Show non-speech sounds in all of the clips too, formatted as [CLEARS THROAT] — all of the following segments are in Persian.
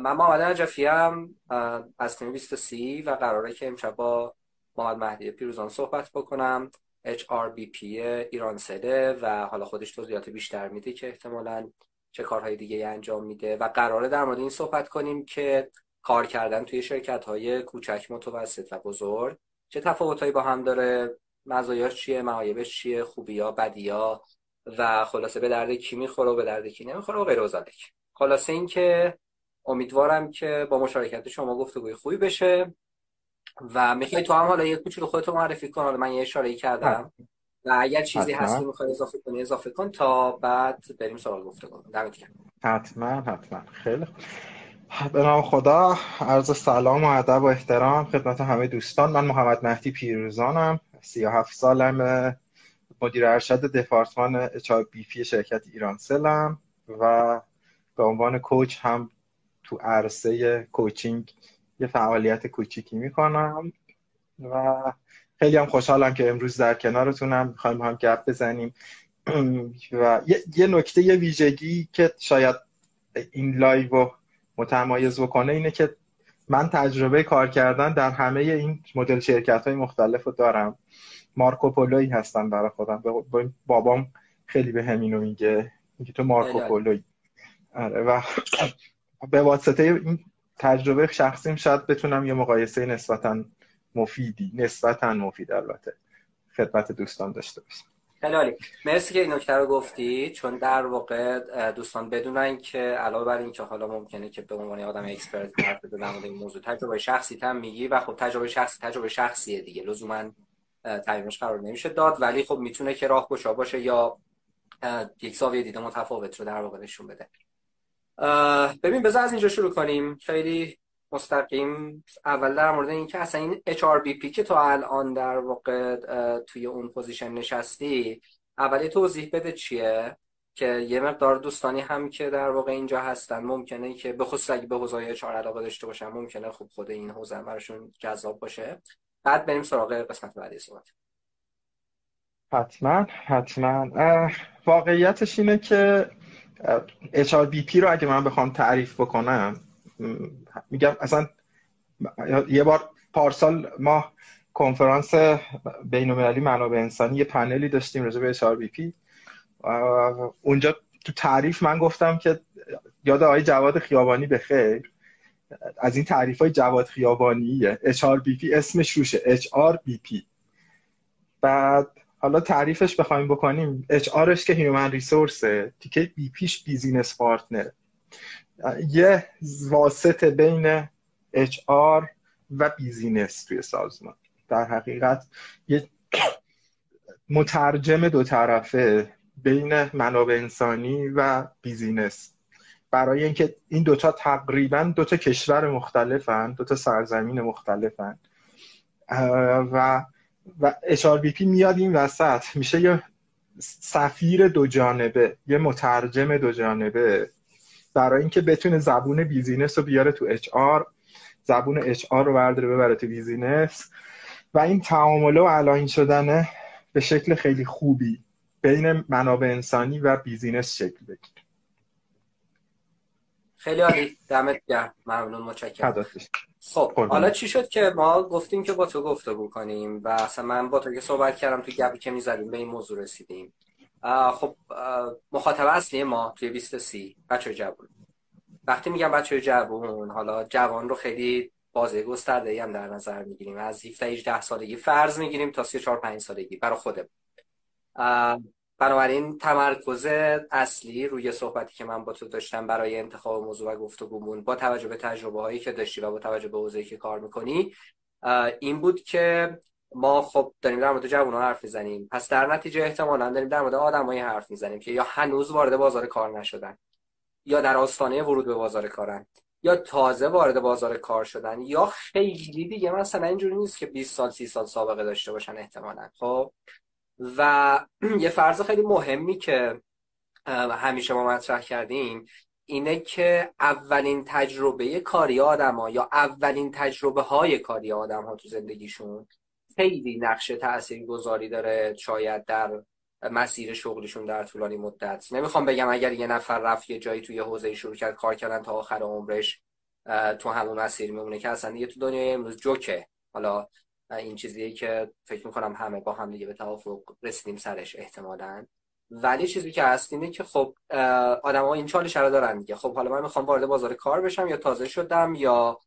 من محمد نجفی هم از تیم 23 و قراره که امشب با محمد مهدی پیروزان صحبت بکنم. HRBP ایران سله و حالا خودش توضیحات بیشتر میده که احتمالا چه کارهای دیگه انجام میده و قراره در مورد این صحبت کنیم که کار کردن توی شرکت های کوچک متوسط و بزرگ چه تفاوتهایی با هم داره مزایاش چیه معایبش چیه خوبیا بدیا و خلاصه به درد کی می‌خوره و به درد کی نمی‌خوره و غیر خلاصه اینکه امیدوارم که با مشارکت شما گفتگوی خوبی بشه و می‌خوای تو هم حالا یه کوچولو خودتو معرفی کن. حالا من یه اشاره کردم. و اگر چیزی هست که می‌خوای اضافه کنی اضافه کن تا بعد بریم سوال گفتگو. دمت گرم. حتما حتما. خیلی به نام خدا عرض سلام و ادب و احترام خدمت همه دوستان. من محمد مهدی پیروزانم 37 سالم مدیر ارشد دپارتمان اچ بی پی شرکت ایران سلم و به عنوان coach هم تو عرصه coaching یه فعالیت کوچیکی می‌کنم و خیلی هم خوشحالم که امروز در کنارتونم می‌خوایم هم گپ بزنیم. [CLEARS THROAT] و یه نکته یه ویژگی که شاید این live و متمایز بکنه اینه که من تجربه کار کردن در همه این مدل شرکت های مختلف رو دارم. مارکوپولوی هستم برای خودم. بابام خیلی به همینو میگه. میگه تو مارکوپولوی آره و به واسطه این تجربه شخصیم شاید بتونم یه مقایسه نسبتا مفیدی نسبتا مفید البته خدمت دوستان داشته باشم. خیلی مرسی که این نکته رو گفتی چون در واقع دوستان بدونن که علاوه بر اینکه حالا ممکنه که به عنوان آدم اکسپرت حرف بزنم این موضوع تجربه شخصی تام میگی و خب تجربه شخصی تجربه شخصیه دیگه. لزوما تعیینش قرار نمیشه داد ولی خب می‌تونه که راهگشا باشه یا یک زاویه دیده متفاوت رو در واقع نشون بده. ببین بذار از اینجا شروع کنیم. خیلی مستقیم. اول در مورد اینکه اصلا این HRBP که تو الان در واقع توی اون پوزیشن نشستی اولی توضیح بده چیه؟ که یه مقدار دوستانی هم که در واقع اینجا هستن ممکنه که به خصوص اگه به حوزه HR علاقه داشته باشن ممکنه خوب خود این حوزه براشون جذاب باشه. بعد بریم سراغ قسمت بعدی صحبت. حتما حتما. واقعیتش اینه که HRBP رو اگه من بخوام تعریف بکنم میگم اصلا یه بار پارسال ما کنفرانس بین المللی منابع انسانی یه پنلی داشتیم راجع به HRBP اونجا تو تعریف من گفتم که یاد آقای جواد خیابانی به خیر از این تعریف های جواد خیابانیه. HRBP اسمش روشه. HRBP بعد حالا تعریفش بخوایم بکنیم HR ش که human resource ه تیکه BP ش business partner. یه واسطه بین HR و business توی سازمان. در حقیقت یه مترجم دو طرفه بین منابع انسانی و business. برای اینکه این دوتا تقریبا دوتا کشور مختلفن دوتا سرزمین مختلفن. و و HRBP میاد این وسط. میشه یه سفیر دو جانبه یه مترجم دو جانبه. برای اینکه بتونه زبون business رو بیاره تو HR زبون HR رو برداره ببره تو business. و این تعامل و align شدنه به شکل خیلی خوبی بین منابع انسانی و بیزینس شکل بگیره. خیلی عالی. دمت گرم. ممنون. متشکرم. خب حالا چی شد که ما گفتیم که با تو گفتگو کنیم و اصلا من با تو که صحبت کردم تو گپی که می‌زدیم به این موضوع رسیدیم. خب مخاطب اصلی ما توی 20 سی بچه جوان وقتی میگم بچه جوان حالا جوان رو خیلی بازه گسترده هم در نظر می‌گیریم. از 17 18 سالگی فرض می‌گیریم تا 34 5 سالگی برای خودم بنابراین تمرکز اصلی روی صحبتی که من با تو داشتم برای انتخاب موضوع و گفتگومون با توجه به تجربه هایی که داشتی و با توجه به حوزه‌ای که کار می‌کنی این بود که ما خب داریم در مورد جوان حرف می‌زنیم. پس در نتیجه احتمالا داریم در مورد آدمایی حرف می‌زنیم که یا هنوز وارد بازار کار نشدن یا در آستانه ورود به بازار کارن یا تازه وارد بازار کار شدن یا خیلی دیگه مثلا اینجوری نیست که 20 سال 30 سال سابقه داشته باشن احتمالا. خب؟ و [CLEARS THROAT] یه فرض خیلی مهمی که همیشه ما مطرح کردیم اینه که اولین تجربه کاری آدم ها یا اولین تجربه های کاری آدم ها تو زندگیشون خیلی نقش تأثیر گذاری داره شاید در مسیر شغلشون در طولانی مدت. نمی‌خوام بگم اگر یه نفر رفت یه جایی توی حوزه شروع کرد کار کردن تا آخر عمرش تو همون مسیر میمونه که اصلا دیگه تو دنیای امروز جوکه. حالا این چیزیه که فکر می‌کنم همه با هم دیگه به توافق رسیدیم سرش احتمالا. ولی چیزی که هست اینه که خب آدم ها این چالش رو دارن دیگه. خب حالا من می‌خوام وارد بازار کار بشم یا تازه شدم یا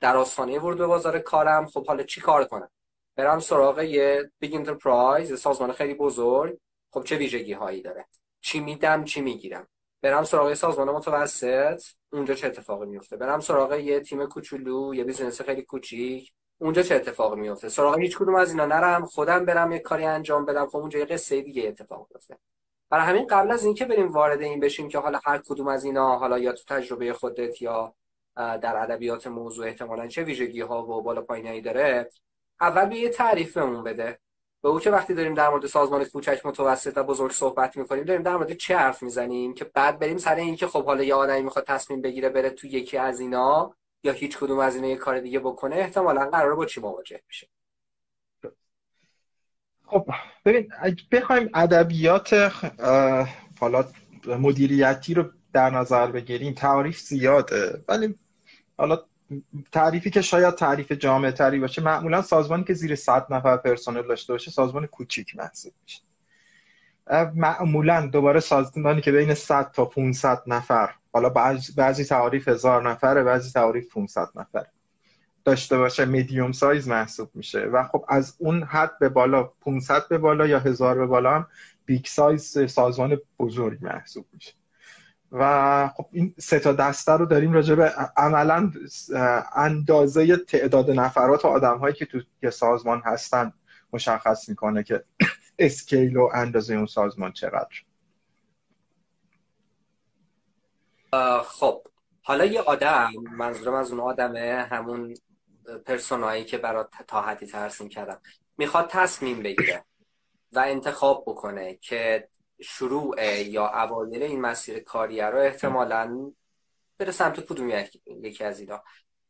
در آستانه ورود به بازار کارم خب حالا چی کار کنم؟ برم سراغ یه big enterprise سازمان خیلی بزرگ. خب چه ویژگی هایی داره؟ چی میدم چی می‌گیرم؟ برم سراغ سازمان متوسط اونجا چه اتفاقی میفته برم سراغ یه تیم کوچولو یه business خیلی کوچیک اونجا چه اتفاقی میفته سراغ هیچ کدوم از اینا نرم خودم برم یه کاری انجام بدم. خب اونجا یه قصه دیگه اتفاق میفته برای همین قبل از اینکه بریم وارد این بشیم که حالا هر کدوم از اینا حالا یا تو تجربه خودت یا در ادبیات موضوع احتمالا چه ویژگی ها و بالا پایینایی داره اول به یه تعریف بده. به او که وقتی داریم در مورد سازمان کوچک متوسط و بزرگ صحبت می‌کنیم داریم در مورد چه حرف می‌زنیم که بعد بریم سر این که خب حالا یه آدمی می‌خواد تصمیم بگیره بره تو یکی از اینا. یا هیچ کدوم از اینا یه کار دیگه بکنه احتمالا قراره با چی مواجه میشه خب ببین بخوایم ادبیات حالا مدیریتی رو در نظر بگیریم تعریف زیاده ولی حالا تعریفی که شاید تعریف جامع تری باشه معمولا سازمانی که زیر 100 نفر پرسنل داشته باشه سازمان کوچیک محسوب میشه. معمولا دوباره سازمانی که بین 100 تا 500 نفر حالا بعضی, بعضی تعریف هزار نفره بعضی تعریف 500 نفر داشته باشه medium size محسوب میشه. و خب از اون حد به بالا 500 به بالا یا هزار به بالا هم big size سازمان بزرگ محسوب میشه. و خب این سه تا دسته رو داریم راجع به عملا اندازه تعداد نفرات و آدم هایی که تو سازمان هستن مشخص می‌کنه که scale و اندازه اون سازمان چقدر خب حالا یه آدم منظورم از اون آدمه همون پرسونایی که برای تا حدی ترسیم کردم می‌خواد تصمیم بگیره و انتخاب بکنه که شروع یا اوایل این مسیر کاریه رو احتمالا بره سمت کدوم یکی از اینا.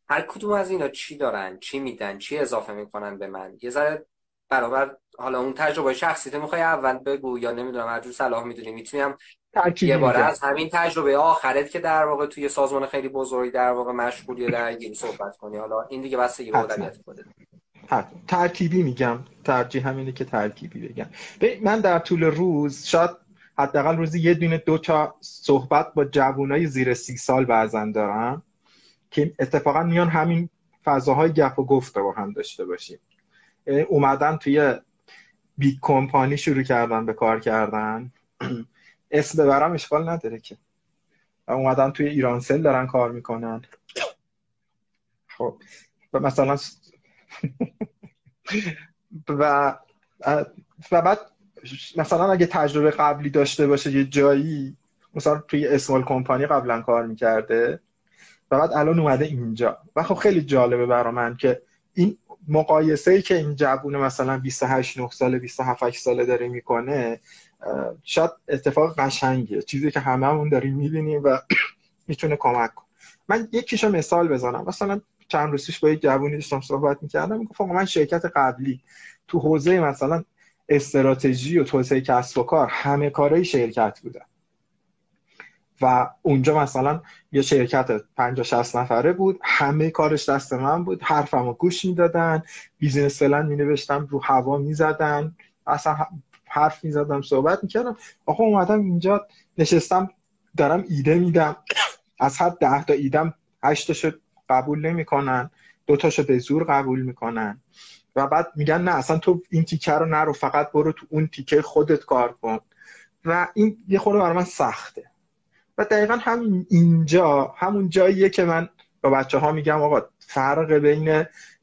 هر کدوم از اینا چی دارن چی میدن چی اضافه می‌کنن به من؟ یه ذره برابر حالا اون تجربه شخصی تو می‌خوای اول بگو یا نمی‌دونم هر جور صلاح می‌دونی می‌تونیم یه بار از همین تجربه آخرت که در واقع توی سازمان خیلی بزرگی در واقع مشغولی در درگیری صحبت کنی. حالا این دیگه بستگی به اولویت خودت. ترکیبی میگم. ترجیح همینه که ترکیبی بگم. من در طول روز شاید حداقل روزی یه دونه دو تا صحبت با جوانای زیر سی سال بعضن دارم که اتفاقا میان همین فضاهای گپ و گفت با هم داشته باشیم. اومدن توی بیگ کمپانی شروع کردن به کار کردن. اسم ببرم اشکال نداره که. اومدن توی ایرانسل دارن کار می‌کنن. خب. و مثلا و و بعد مثلا اگه تجربه قبلی داشته باشه یه جایی مثلا توی اسمال کمپانی قبلا کار می‌کرده. و بعد الان اومده اینجا. و خب خیلی جالبه برا من که این مقایسه ای که این جوون مثلا 28 9 ساله 27 8 ساله داره می‌کنه شاید اتفاق قشنگیه. چیزی که هممون داریم می‌بینیم و [CLEARS THROAT] می‌تونه کمک کنه. من یکیشو مثال بزنم. مثلا چند روز با یک جوونی داشتم صحبت می‌کردم می‌گفت من شرکت قبلی تو حوزه مثلا استراتژی و توسعه کسب و کار همه کارهای شرکت بودن و اونجا مثلا یه شرکت 50 60 نفره بود. همه کارش دست من بود. حرفم رو گوش می‌دادن. بیزینس فلان می نوشتم رو هوا می‌زدن. اصلا حرف می‌زدم صحبت می‌کردم. آخه اومدم اینجا نشستم دارم ایده میدم. از هر ده تا ایدم هشتاشو قبول نمی‌کنن. دو تاشو به زور قبول می‌کنن. و بعد میگن نه اصلا تو این تیکه رو نرو فقط برو تو اون تیکه خودت کار کن. و این یه خورده برای من سخته. و دقیقا همین اینجا همون جاییه که من با بچه ها میگم آقا فرق بین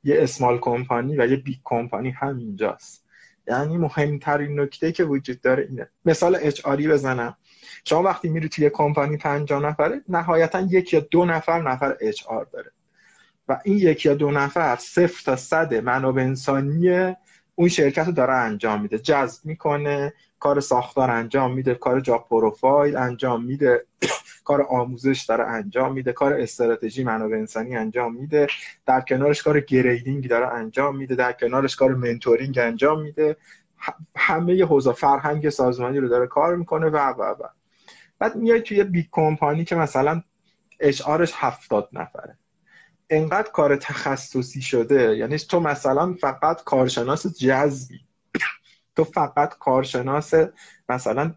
یه small company و یه big company همینجاست. یعنی مهمترین نکته که وجود داره اینه. مثال HR ی بزنم. شما وقتی میری توی کمپانی 50 نفره نهایتا یک یا دو نفر نفر HR داره. و این یک یا دو نفر صفر تا صد منابع انسانی اون شرکت رو داره انجام میده. جذب می‌کنه کار ساختار انجام میده کار job profile انجام میده [COUGHS] کار آموزش داره انجام میده کار استراتژی منابع انسانی انجام میده. در کنارش کار grading داره انجام میده در کنارش کار mentoring انجام میده. همه حوزه فرهنگ سازمانی رو داره کار می‌کنه و و و. بعد میای توی big company که مثلا HR ش هفتاد نفره. انقدر کار تخصصی شده؟ یعنی تو مثلا فقط کارشناس جذبی تو فقط کارشناس مثلا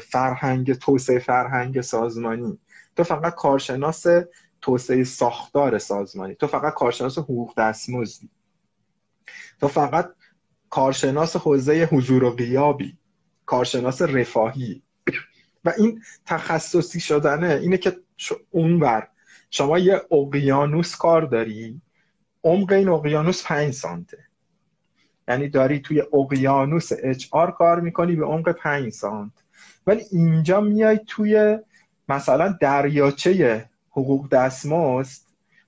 فرهنگ توسعه فرهنگ سازمانی. تو فقط کارشناس توسعه ساختار سازمانی. تو فقط کارشناس حقوق دستمزدی. تو فقط کارشناس حوزه حضور و غیابی. کارشناس رفاهی. و این تخصصی شدنه. اینه که اونور شما یه اقیانوس کار داری؟ عمق این اقیانوس 5 سانته. یعنی داری توی اقیانوس اچ آر کار می‌کنی به عمق 5 سانت. ولی اینجا میای توی مثلا دریاچه حقوق دستمزد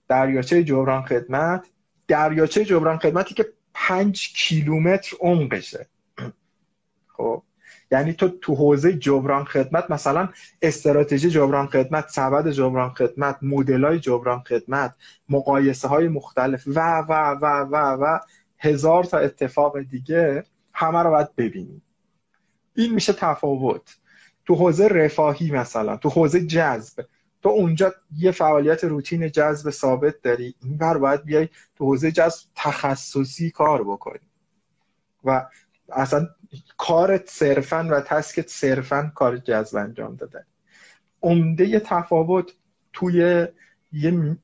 دریاچه جبران خدمت دریاچه جبران خدمتی که 5 کیلومتر عمقشه. [CLEARS THROAT] خب؟ یعنی تو تو حوزه جبران خدمت مثلا استراتژی جبران خدمت سبد جبران خدمت های جبران خدمت مقایسه های مختلف و و و و و هزار تا اتفاق دیگه همه رو باید ببینیم. این میشه تفاوت. تو حوزه رفاهی مثلا تو حوزه جذب تو اونجا یه فعالیت روتین جذب ثابت داری این بر باید بیای تو حوزه جذب تخصصی کار بکنی. و اصلا کارت صرفا و تسکت صرفا کار جذب انجام داده. عمده تفاوت توی یه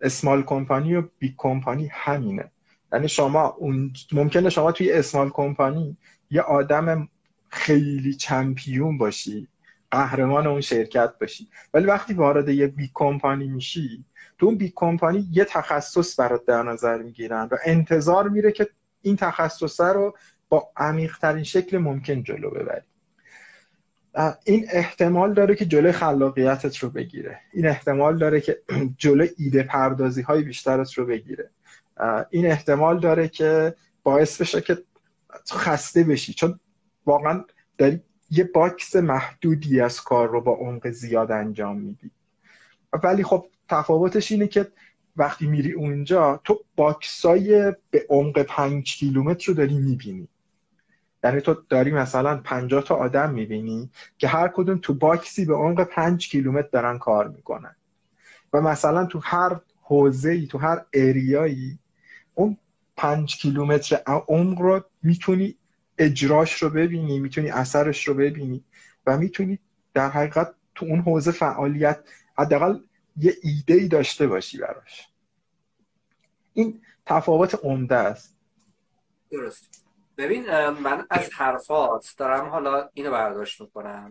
small company و big company همینه. یعنی شما اون ممکنه شما توی small company یه آدم خیلی champion باشی قهرمان اون شرکت باشی ولی وقتی وارد یه big company میشی تو اون big company یه تخصص برات در نظر می‌گیرن و انتظار میره که این تخصص رو با عمیقترین شکل ممکن جلو ببری. این احتمال داره که جلو خلاقیتت رو بگیره. این احتمال داره که [CLEARS THROAT] جلو ایده پردازی های بیشترت رو بگیره. این احتمال داره که باعث بشه که خسته بشی. چون واقعا داری یه باکس محدودی از کار رو با عمق زیاد انجام میدی. ولی خب تفاوتش اینه که وقتی میری اونجا تو باکسای به عمق پنج کیلومتر رو داری می‌بینی. یعنی تو داری مثلا 50 تا آدم می‌بینی که هر کدوم تو باکسی به عمق 5 کیلومتر دارن کار می‌کنن. و مثلا تو هر حوزه تو هر اریایی اون 5 کیلومتر عمق رو می‌تونی اجراش رو ببینی می‌تونی اثرش رو ببینی و می‌تونی در حقیقت تو اون حوزه فعالیت حداقل یه ایده ای داشته باشی براش. این تفاوت عمده است. درست. ببین من از حرفات دارم حالا اینو برداشت می‌کنم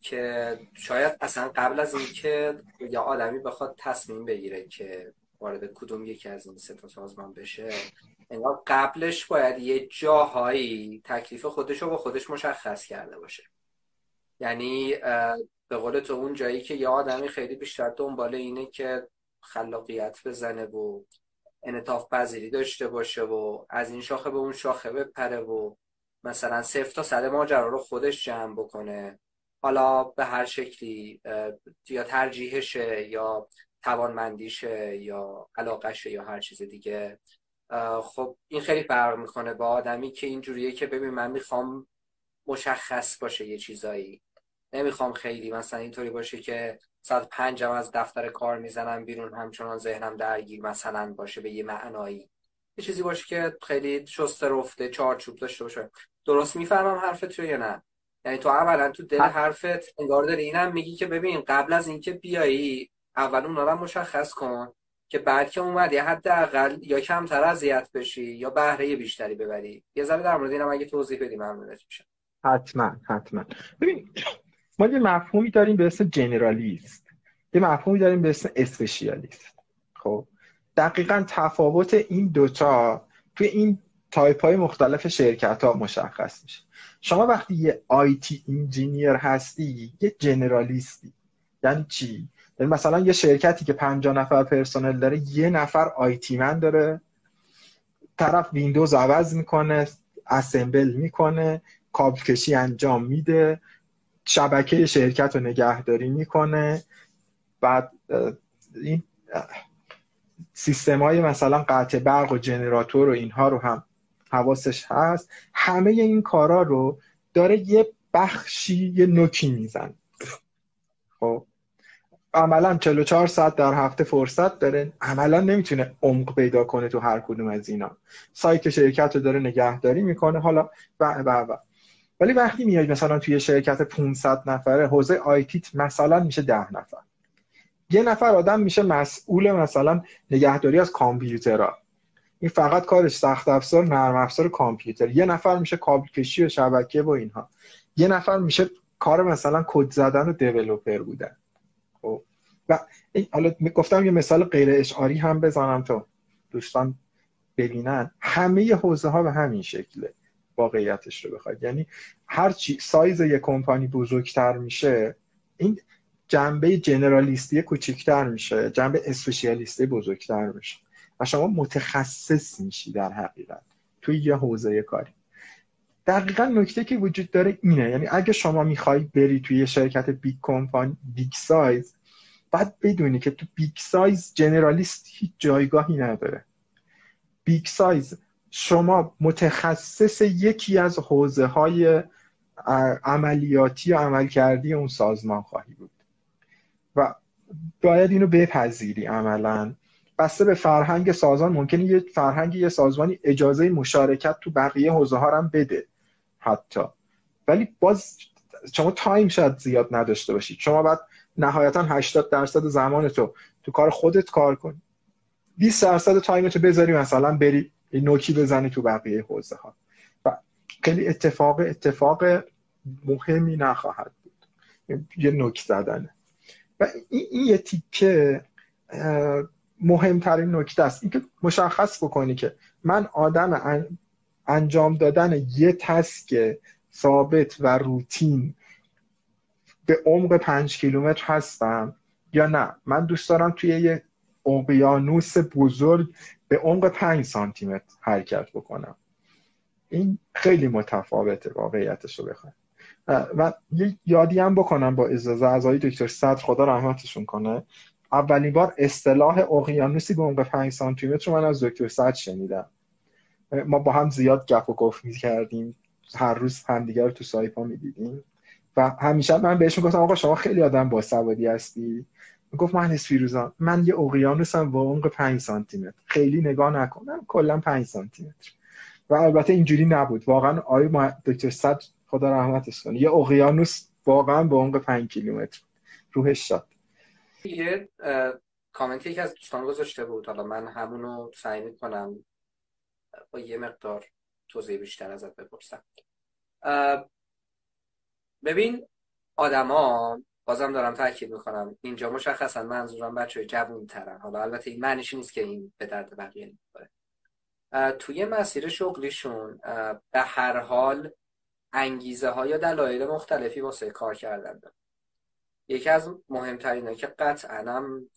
که شاید اصلا قبل از اینکه یا آدمی بخواد تصمیم بگیره که وارد کدوم یکی از این سه تا سازمان بشه انگار قبلش باید یه جاهایی تکلیف خودش رو با خودش مشخص کرده باشه. یعنی به قول تو اون جایی که یه آدمی خیلی بیشتر دنبال اینه که خلاقیت بزنه و انطاف پذیری داشته باشه و از این شاخه به اون شاخه بپره و مثلا صفر تا صد ماجرا رو خودش جمع بکنه. حالا به هر شکلی یا ترجیحشه یا توانمندیشه یا علاقشه یا هر چیز دیگه. خب این خیلی فرق می‌کنه با آدمی که اینجوریه که ببین من می‌خوام مشخص باشه یه چیزایی. نمی‌خوام خیلی مثلا اینطوری باشه که ساعت پنجم از دفتر کار می‌زنم بیرون همچنان ذهنم درگیر مثلا باشه به یه معنایی. یه چیزی باشه که خیلی شسته رفته چارچوب داشته باشه. درست می‌فهمم حرفت رو یا نه؟ یعنی تو اولا تو دل حرفت انگار داری اینم میگی که ببین قبل از اینکه بیایی اول اون رو مشخص کن که بعد که اومدی حداقل یا کمتر اذیت بشی یا بهره بیشتری ببری. یه ذره در مورد اینم اگه توضیح بدی ممنونت میشم. حتما حتما. ببین ما یه مفهومی داریم به اسم generalist. یه مفهومی داریم به اسم specialist. خب؟ دقیقا تفاوت این دوتا توی این تایپ های مختلف شرکت ها مشخص میشه. شما وقتی یه IT engineer هستی یه generalist ی. یعنی چی؟ یعنی مثلا یه شرکتی که 50 نفر پرسنل داره یه نفر IT man داره. طرف ویندوز عوض می‌کنه اسمبل می‌کنه کابل کشی انجام میده. شبکه شرکت رو نگهداری می‌کنه. بعد این سیستم های مثلا قطع برق و جنراتور و اینها رو هم حواسش هست. همه این کارا رو داره یه بخشی یه نوکی میزن خب. عملا 44 ساعت در هفته فرصت داره. عملا نمی‌تونه عمق پیدا کنه تو هر کدوم از اینا. سایت شرکت رو داره نگهداری می‌کنه. حالا و و و. ولی وقتی میای مثلا توی شرکت 500 نفره حوزه آیتیت مثلا میشه 10 نفر. یه نفر آدم میشه مسئول مثلا نگهداری از کامپیوترها. این فقط کارش سخت افزار نرم افزار کامپیوتر. یه نفر میشه کابل کشی و شبکه و اینها. یه نفر میشه کار مثلا کد زدن و دیولپر بودن. خب. و حالا گفتم یه مثال غیر اشعاری هم بزنم تو دوستان ببینن. همه حوزه ها به همین شکله. واقعیتش رو بخواید. یعنی هر چی سایز یک کمپانی بزرگتر میشه این جنبه generalist ی کوچکتر میشه جنبه specialist ی بزرگتر میشه و شما متخصص میشی در حقیقت توی یه حوزه کاری. دقیقا نکته که وجود داره اینه. یعنی اگه شما می‌خوای بری توی یه شرکت big company big size باید بدونی که تو big size generalist هیچ جایگاهی نداره. big size شما متخصص یکی از حوزه های عملیاتی و عملکردی اون سازمان خواهی بود. و باید اینو بپذیری عملا. بسته به فرهنگ سازمان ممکنه یه فرهنگ یه سازمانی اجازه مشارکت تو بقیه حوزه ها هم بده حتی. ولی باز شما time شاید زیاد نداشته باشید. شما باید نهایتا 80 درصد زمان تو تو کار خودت کار کنی 20 درصد time تو بذاری مثلا بری نوکی بزنی تو بقیه حوزه ها و خیلی اتفاق اتفاق مهمی نخواهد بود. یه نوک زدنه. و این, این یه تیکه مهمترین نکته است. اینکه مشخص بکنی که من آدم انجام دادن یه تسک ثابت و روتین به عمق پنج کیلومتر هستم یا نه؟ من دوست دارم توی یه اقیانوس بزرگ به عمق پنج سانتی حرکت بکنم. این خیلی متفاوته واقعیتش رو بخوام و یه یادی هم بکنم با اجازه از دکتر صدر خدا رحمتشون کنه. اولین بار اصطلاح اقیانوسی به عمق 5 سانتی متر من از دکتر صد شنیدم. ما با هم زیاد گپ و گفت کردیم هر روز همدیگه رو تو سایپا می‌دیدیم. و همیشه من بهش می‌گفتم آقا شما خیلی آدم با سوادی هستی. گفت مهندس فیروزان من یه اقیانوسم با عمق 5 سانتی متر خیلی نگاه نکنم کلا 5 سانتی متر و البته اینجوری نبود. واقعا آقای دکتر صد خدا رحمتش کنه یه اقیانوس واقعا با عمق 5 کیلومتر. روحش شد یه کامنتی که از دوستان گذاشته بود. حالا من همونو سعی می‌کنم با یه مقدار توضیح بیشتر ازت بپرسم. ببین آدما بازم دارم تاکید می‌کنم. اینجا مشخصا منظورم بچه جوون ترن حالا البته این معنیش نیست که این به درد بقیه نمی‌خوره توی مسیر شغلیشون به هر حال انگیزه ها یا دلایل مختلفی واسه کار کردن دارن. یکی از مهمترین که قطعا هم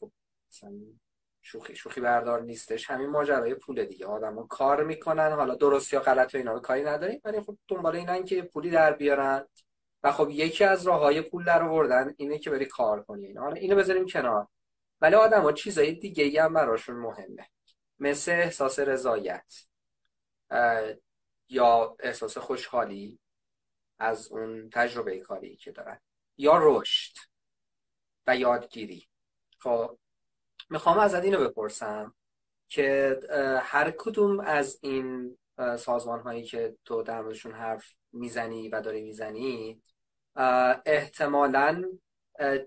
شوخی شوخی بردار نیستش. همین ماجرای پول دیگه. آدما کار می‌کنن حالا درست یا غلط و اینا کاری نداریم ولی خب دنبال اینن که پولی در بیارن. و خب یکی از راه های پول در آوردن اینه که بری کار کنی. حالا اینو بذاریم کنار. ولی آدما چیزای دیگه هم براشون مهمه. مثل احساس رضایت یا احساس خوشحالی از اون تجربه کاری که دارن. یا رشد و یادگیری. خب می‌خوام از اینو بپرسم که هر کدوم از این سازمان هایی که تو در موردشون حرف می‌زنی و داری می‌زنی احتمالا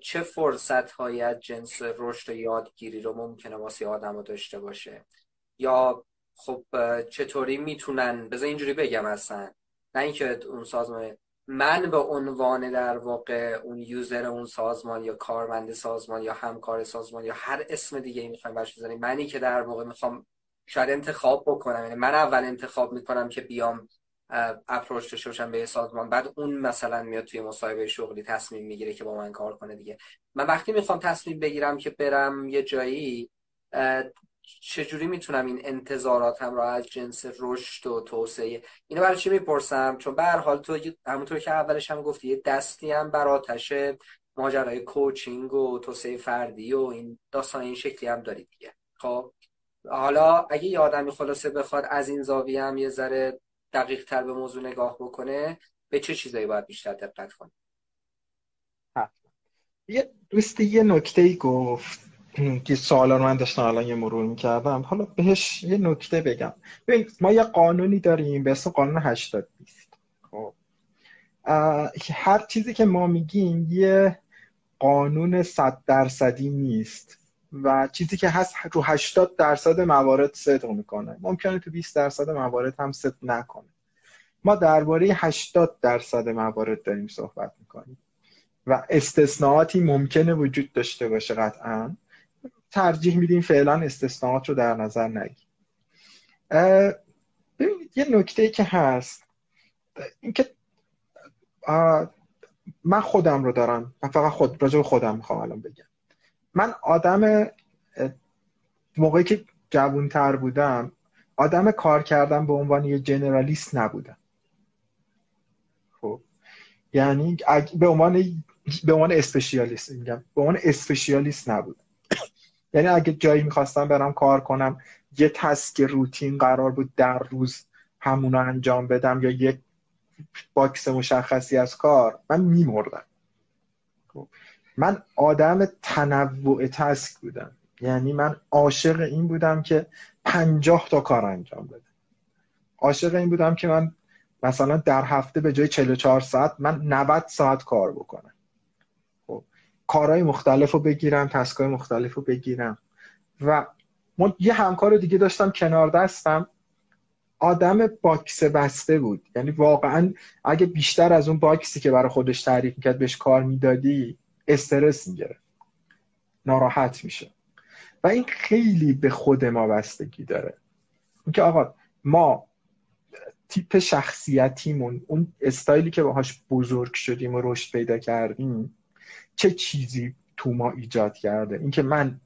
چه فرصت هایی از جنس رشد و یادگیری رو ممکنه واسه آدم رو داشته باشه؟ یا خب چطوری می‌تونن؟ بذار اینجوری بگم اصلا. نه اینکه اون سازمان من به عنوان در واقع اون یوزر اون سازمان یا کارمند سازمان یا همکار سازمان یا هر اسم دیگه ای می‌خوایم برش بزنیم منی که در واقع می‌خوام شاید انتخاب بکنم. یعنی من اول انتخاب می‌کنم که بیام اپروچ داشته باشم به سازمان. بعد اون مثلا میاد توی مصاحبه شغلی تصمیم می‌گیره که با من کار کنه دیگه. من وقتی می‌خوام تصمیم بگیرم که برم یه جایی چجوری می‌تونم این انتظاراتم را از جنس رشد و توسعه اینو برای چی می‌پرسم؟ چون به هر حال تو همونطور که اولش هم گفتی یه دستی هم بر آتش ماجرای کوچینگ و توسعه فردی و این داستان این شکلی هم داری دیگه. خب حالا اگه یه آدمی خلاصه بخواد از این زاویه هم یه ذره دقیق تر به موضوع نگاه بکنه به چه چیزایی باید بیشتر دقت کنه یه دوستی یه نکته ای گفت که سوالا رو من داشتم الان یه مرور می‌کردم. حالا بهش یه نکته بگم. ببین ما یه قانونی داریم به اسم قانون 80 20 خب. هر چیزی که ما میگیم یه قانون صد درصدی نیست. و چیزی که هست رو 80 درصد موارد صدق می‌کنه. ممکنه تو 20 درصد موارد هم صدق نکنه. ما درباره 80 درصد موارد داریم صحبت می‌کنیم. و استثناءاتی ممکنه وجود داشته باشه قطعا. ترجیح میدیم فعلا استثناءات رو در نظر نگیم ببینید یه نکته که هست. اینکه من خودم رو دارم. من فقط خود راجع به خودم می‌خوام الان بگم. من آدم موقعی که جوانتر بودم آدم کار کردم به عنوان یه جنرالیست نبودم خب یعنی به عنوان به عنوان specialist میگم به عنوان specialist نبودم [CLEARS THROAT] یعنی اگه جایی می‌خواستم برم کار کنم یه task روتین قرار بود در روز همون انجام بدم یا یک box مشخصی از کار من میمردم خب. من آدم تنوع task بودم. یعنی من عاشق این بودم که پنجاه تا کار انجام بدم. عاشق این بودم که من مثلا در هفته به جای 44 ساعت من 90 ساعت کار بکنم. خب کارهای مختلف رو بگیرم task ای مختلف رو بگیرم. و یه همکار دیگه داشتم کنار دستم. آدم box بسته بود. یعنی واقعا اگه بیشتر از اون box ی که برای خودش تعریف می‌کرد بهش کار می‌دادی استرس می‌گیره. ناراحت میشه. و این خیلی به خود ما بستگی داره. اینکه آقا ما تیپ شخصیتیمون اون استایلی که باهاش بزرگ شدیم و رشد پیدا کردیم چه چیزی تو ما ایجاد کرده؟ اینکه من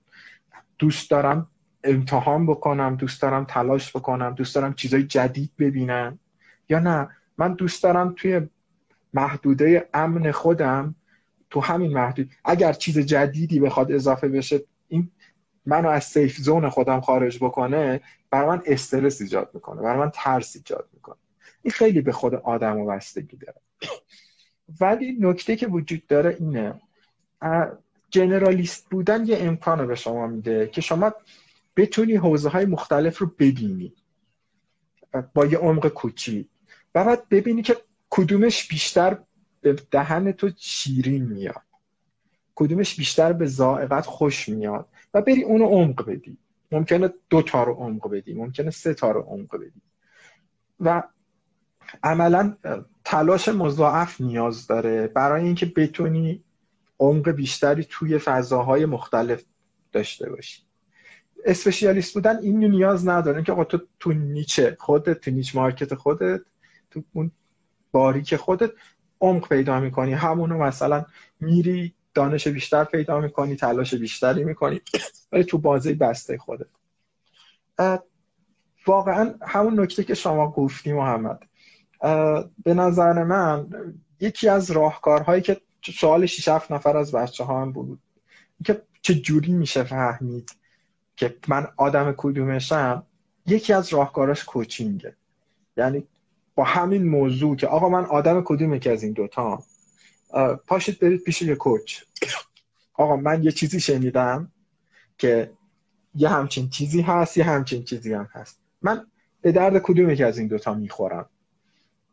دوست دارم امتحان بکنم دوست دارم تلاش بکنم دوست دارم چیزای جدید ببینم یا نه؟ من دوست دارم توی محدوده امن خودم تو همین محدود. اگر چیز جدیدی بخواد اضافه بشه این منو از سیف زون خودم خارج بکنه بر من استرس ایجاد می‌کنه بر من ترس ایجاد می‌کنه. این خیلی به خود آدم و داره. ولی نکته که وجود داره اینه جنرالیست بودن یه امکان رو به شما میده که شما بتونی حوزه های مختلف رو ببینی. با یه عمق کوچی و بعد ببینی که کدومش بیشتر به دهن تو شیرین میاد. کدومش بیشتر به زائقت خوش میاد. و بری اونو عمق بدی. ممکنه دو تا رو عمق بدی ممکنه سه تا رو عمق بدی. و عملا تلاش مضاعف نیاز داره. برای اینکه بتونی عمق بیشتری توی فضاهای مختلف داشته باشی. اسپشیالیست بودن این نیاز نداره. که تو تو نیچه خودت تو نیچ مارکت خودت تو اون باریک خودت عمق پیدا می‌کنی. همونو مثلا میری دانش بیشتر پیدا می‌کنی تلاش بیشتری می‌کنی. ولی تو بازه بسته خودت. واقعا همون نکته که شما گفتی محمد. به نظر من یکی از راهکارهایی که سوال 6 نفر از بچه ها هم بود که چه جوری میشه فهمید که من آدم کدومشم یکی از راهکاراش کوچینگه. یعنی با همین موضوع که آقا من آدم کدومه که از این دوتا؟ پاشید برید پیش یه کوچ. آقا من یه چیزی شنیدم که یه همچین چیزی هست یه همچین چیزی هم هست. من به درد کدومه که از این دوتا می‌خورم؟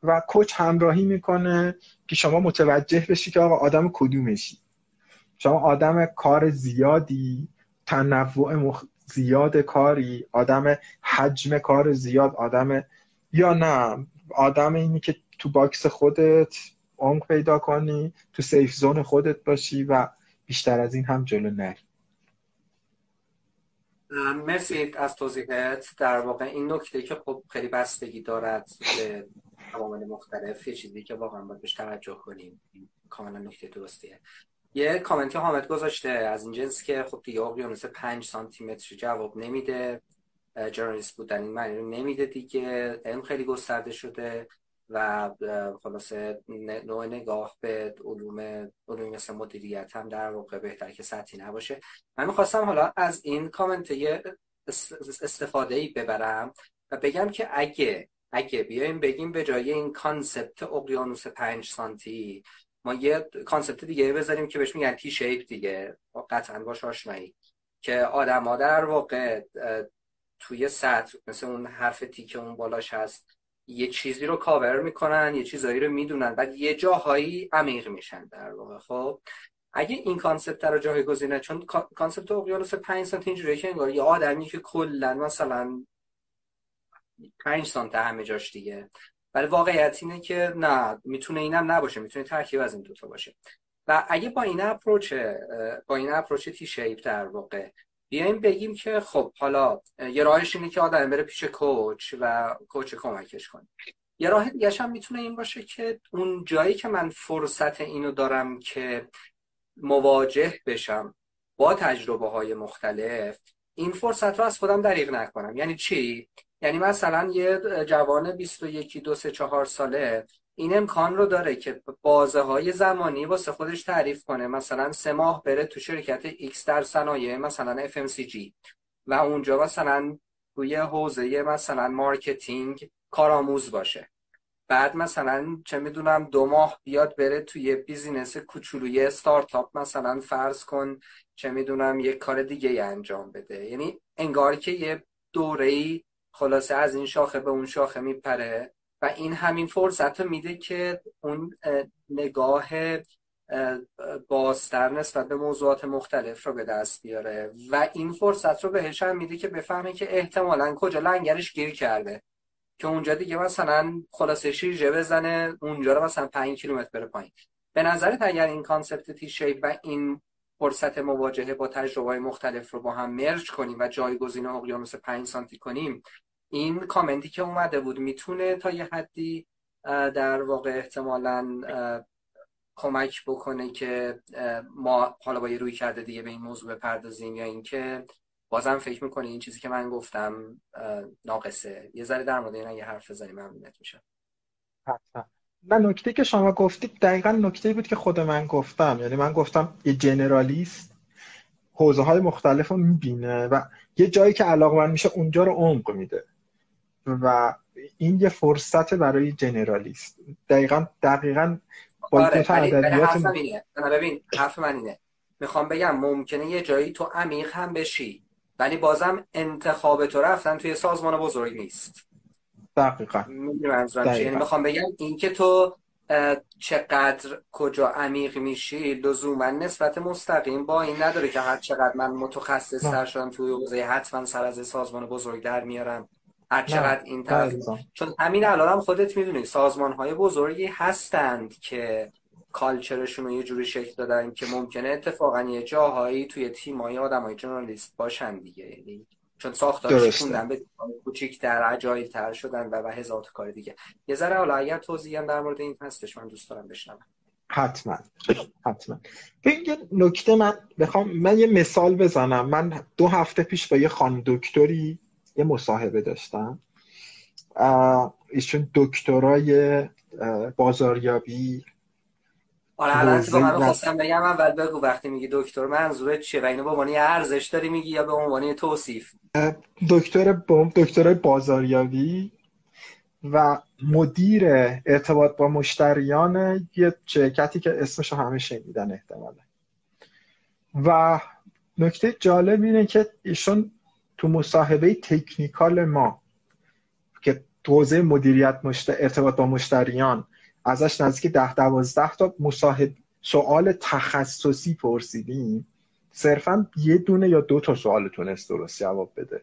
و کوچ همراهی می‌کنه که شما متوجه بشی که آقا آدم کدومشی. شما آدم کار زیادی تنوع مخ... زیاد کاری آدم حجم کار زیاد آدم یا نه آدم اینی که تو box خودت عمق پیدا کنی تو safe zone خودت باشی و بیشتر از این هم جلو نری. مرسی از توضیحت. در واقع این نکته که خب خیلی بستگی دارد به عوامل مختلف یه چیزی که واقعا باید بهش توجه کنیم. کاملا نکته درستیه. یه کامنتی حامد گذاشته از این جنس که خب دیگه اقیانوس 5 سانتی متر جواب نمیده. generalist بودن. این معنی نمیده دیگه. علم خیلی گسترده شده و خلاصه نوع نگاه به علوم علوم مثل مدیریت هم در واقع بهتر که سطحی نباشه. من می‌خواستم حالا از این کامنت استفاده ای ببرم و بگم که اگه اگه بیایم بگیم به جای این concept اقیانوس 5 سانتی ما یه concept دیگه بذاریم که بهش میگن T-shape دیگه. قطعا باش آشنایی. که آدم ها در واقع توی سطح مثل اون حرف T که اون بالاش هست. یه چیزی رو کاور می‌کنن یه چیزایی رو می‌دونن بعد یه جاهایی عمیق میشن در واقع. خب اگه این concept رو جایگزین کنیم چون concept اقیانوس 5 سانت اینجوریه که انگار یه آدمی که کلا مثلا 5 سانت همه جاش دیگه. ولی واقعیت اینه که نه می‌تونه اینم نباشه می‌تونه ترکیب از این دوتا باشه. و اگه با این اپروچ با این اپروچ تی شیپ در واقع بیایم بگیم که خب حالا یه راهش اینه که آدم بره پیش کوچ و کوچ کمکش کنه. یه راه دیگه هم می‌تونه این باشه که اون جایی که من فرصت اینو دارم که مواجه بشم با تجربه های مختلف این فرصت رو از خودم دریغ نکنم. یعنی چی؟ یعنی مثلا یه جوان 21 دو سه چهار ساله این امکان رو داره که بازه های زمانی واسه خودش تعریف کنه. مثلا سه ماه بره تو شرکت X در صنایع مثلا FMCG و اونجا مثلا توی حوزه مثلا marketing کارآموز باشه. بعد مثلا چه می‌دونم دو ماه بیاد بره توی business کوچولوی استارتاپ مثلا فرض کن چه می‌دونم یک کار دیگه انجام بده. یعنی انگار که یه دوره خلاصه از این شاخه به اون شاخه میپره. و این همین فرصت رو میده که اون نگاه بازتر نسبت به موضوعات مختلف رو به دست بیاره. و این فرصت رو بهش هم میده که بفهمه که احتمالا کجا لنگرش گیر کرده. که اونجا دیگه مثلا خلاصه شیرجه بزنه اونجا رو مثلا 5 کیلومتر بره پایین. به نظرت اگر این کانسپت تی شیپ و این فرصت مواجهه با تجربه مختلف رو با هم مرج کنیم و جایگزین اقیانوس 5 سانتی کنیم این کامنتی که اومده بود می‌تونه تا یه حدی در واقع احتمالا کمک بکنه که ما حالا با یه روی کرده دیگه به این موضوع بپردازیم یا اینکه بازم فکر می‌کنه این چیزی که من گفتم ناقصه. یه ذره در مورد این یه حرف بزنیم ممنونت میشم. نه نکته که شما گفتید دقیقا نکته بود که خود من گفتم. یعنی من گفتم یه جنرالیست حوزه های مختلف رو می‌بینه و یه جایی که علاقه من میشه اونجا رو عمق میده. و این یه فرصت برای جنرالیست. دقیقا دقیقا با آره ادبیات ببین حرف من اینه. می‌خوام بگم ممکنه یه جایی تو عمیق هم بشی ولی بازم انتخاب تو رفتن توی سازمان بزرگ نیست. دقیقا. یعنی می‌خوام بگم اینکه تو چقدر کجا عمیق میشی لزوما نسبت مستقیم با این نداره که هر چقدر من متخصص تر شدم توی حوزه حتما سر از سازمان بزرگ در میارم. هر چقدر این طرف چون همین الان هم خودت می‌دونی سازمان های بزرگی هستند که کالچرشون رو یه جوری شکل دادن که ممکنه اتفاقا یه جاهایی توی تیم های آدم های جورنالیست باشن دیگه. یعنی چون ساختارش خوندن به کوچیک در عجایل تر شدن و, و هزار کار دیگه. یه ذره حالا اگر توضیح هم در مورد این هستش من دوست دارم بشنوم. حتما. حتما. یه نکته من بخوام من یه مثال بزنم. من دو هفته پیش با یه خان دکتری یه مصاحبه داشتم. ایشون دکترای بازاریابی. آره الان تو من خواستم بگم اول بگو وقتی میگی دکتر منظورت چیه و اینو به عنوان ارزش داری میگی یا به عنوان توصیف؟ دکتر بوم دکتر بازاریابی و مدیر ارتباط با مشتریان یه شرکتی که اسمشو همه شنیدن احتمالا. و نکته جالب اینه که ایشون تو مصاحبه تکنیکال ما که توضیح مدیریت ارتباط با مشتریان ازش نزدیک ده دوازده تا مصاحب سوال تخصصی پرسیدیم. صرفا یه دونه یا دو تا سوال تونست درست جواب بده.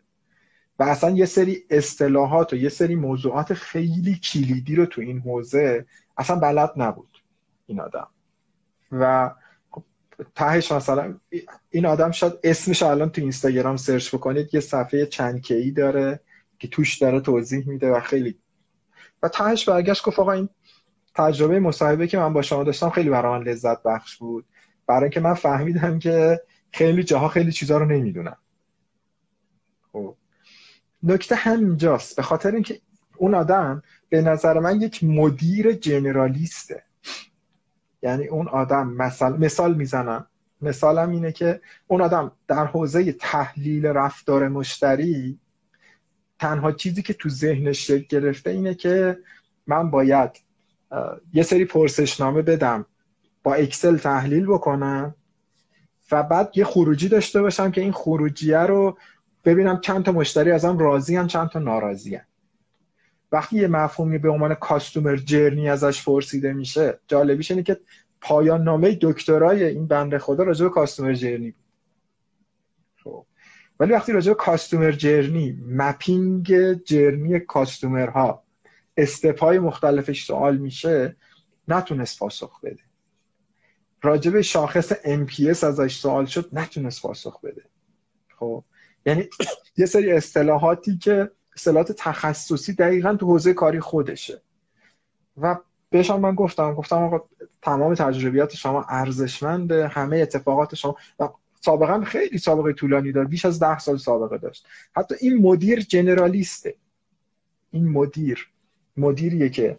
و اصلا یه سری اصطلاحات و یه سری موضوعات خیلی کلیدی رو تو این حوزه اصلا بلد نبود این آدم. و تهش مثلا این آدم شاید اسمش الان تو اینستاگرام سرچ بکنید یه صفحه چند کی داره که توش داره توضیح میده و خیلی و تهش برگشت گفت آقا این تجربه مصاحبه که من با شما داشتم خیلی برای من لذت بخش بود. برای اینکه من فهمیدم که خیلی جاها خیلی چیزها رو نمی‌دونم. خب. نکته همینجاست. به خاطر اینکه اون آدم به نظر من یک مدیر جنرالیسته. یعنی اون آدم مثال مثال می‌زنم مثالم اینه که اون آدم در حوزه تحلیل رفتار مشتری تنها چیزی که تو ذهنش شکل گرفته اینه که من باید یه سری پرسشنامه بدم با اکسل تحلیل بکنم و بعد یه خروجی داشته باشم که این خروجیه رو ببینم چند تا مشتری ازم راضی هم چند تا ناراضی هم. وقتی یه مفهومی به عنوان کاستومر جرنی ازش پرسیده میشه جالبیش اینه که پایان نامه دکترای این بنده خدا راجع به کاستومر جرنی بود. خب. ولی وقتی راجع به کاستومر جرنی مپینگ جرنی کاستومرها استپای مختلفش سوال میشه نتونست پاسخ بده. راجع به شاخص MPS ازش سوال شد نتونست پاسخ بده. خب. یعنی [CLEARS THROAT] یه سری اصطلاحاتی که اصطلاحات تخصصی دقیقا تو حوزه کاری خودشه. و بهشان من گفتم گفتم آقا تمام تجربیات شما ارزشمنده همه اتفاقات شما و سابقا خیلی سابقه طولانی داره بیش از ده سال سابقه داشت. حتی این مدیر جنرالیسته. این مدیر مدیریه که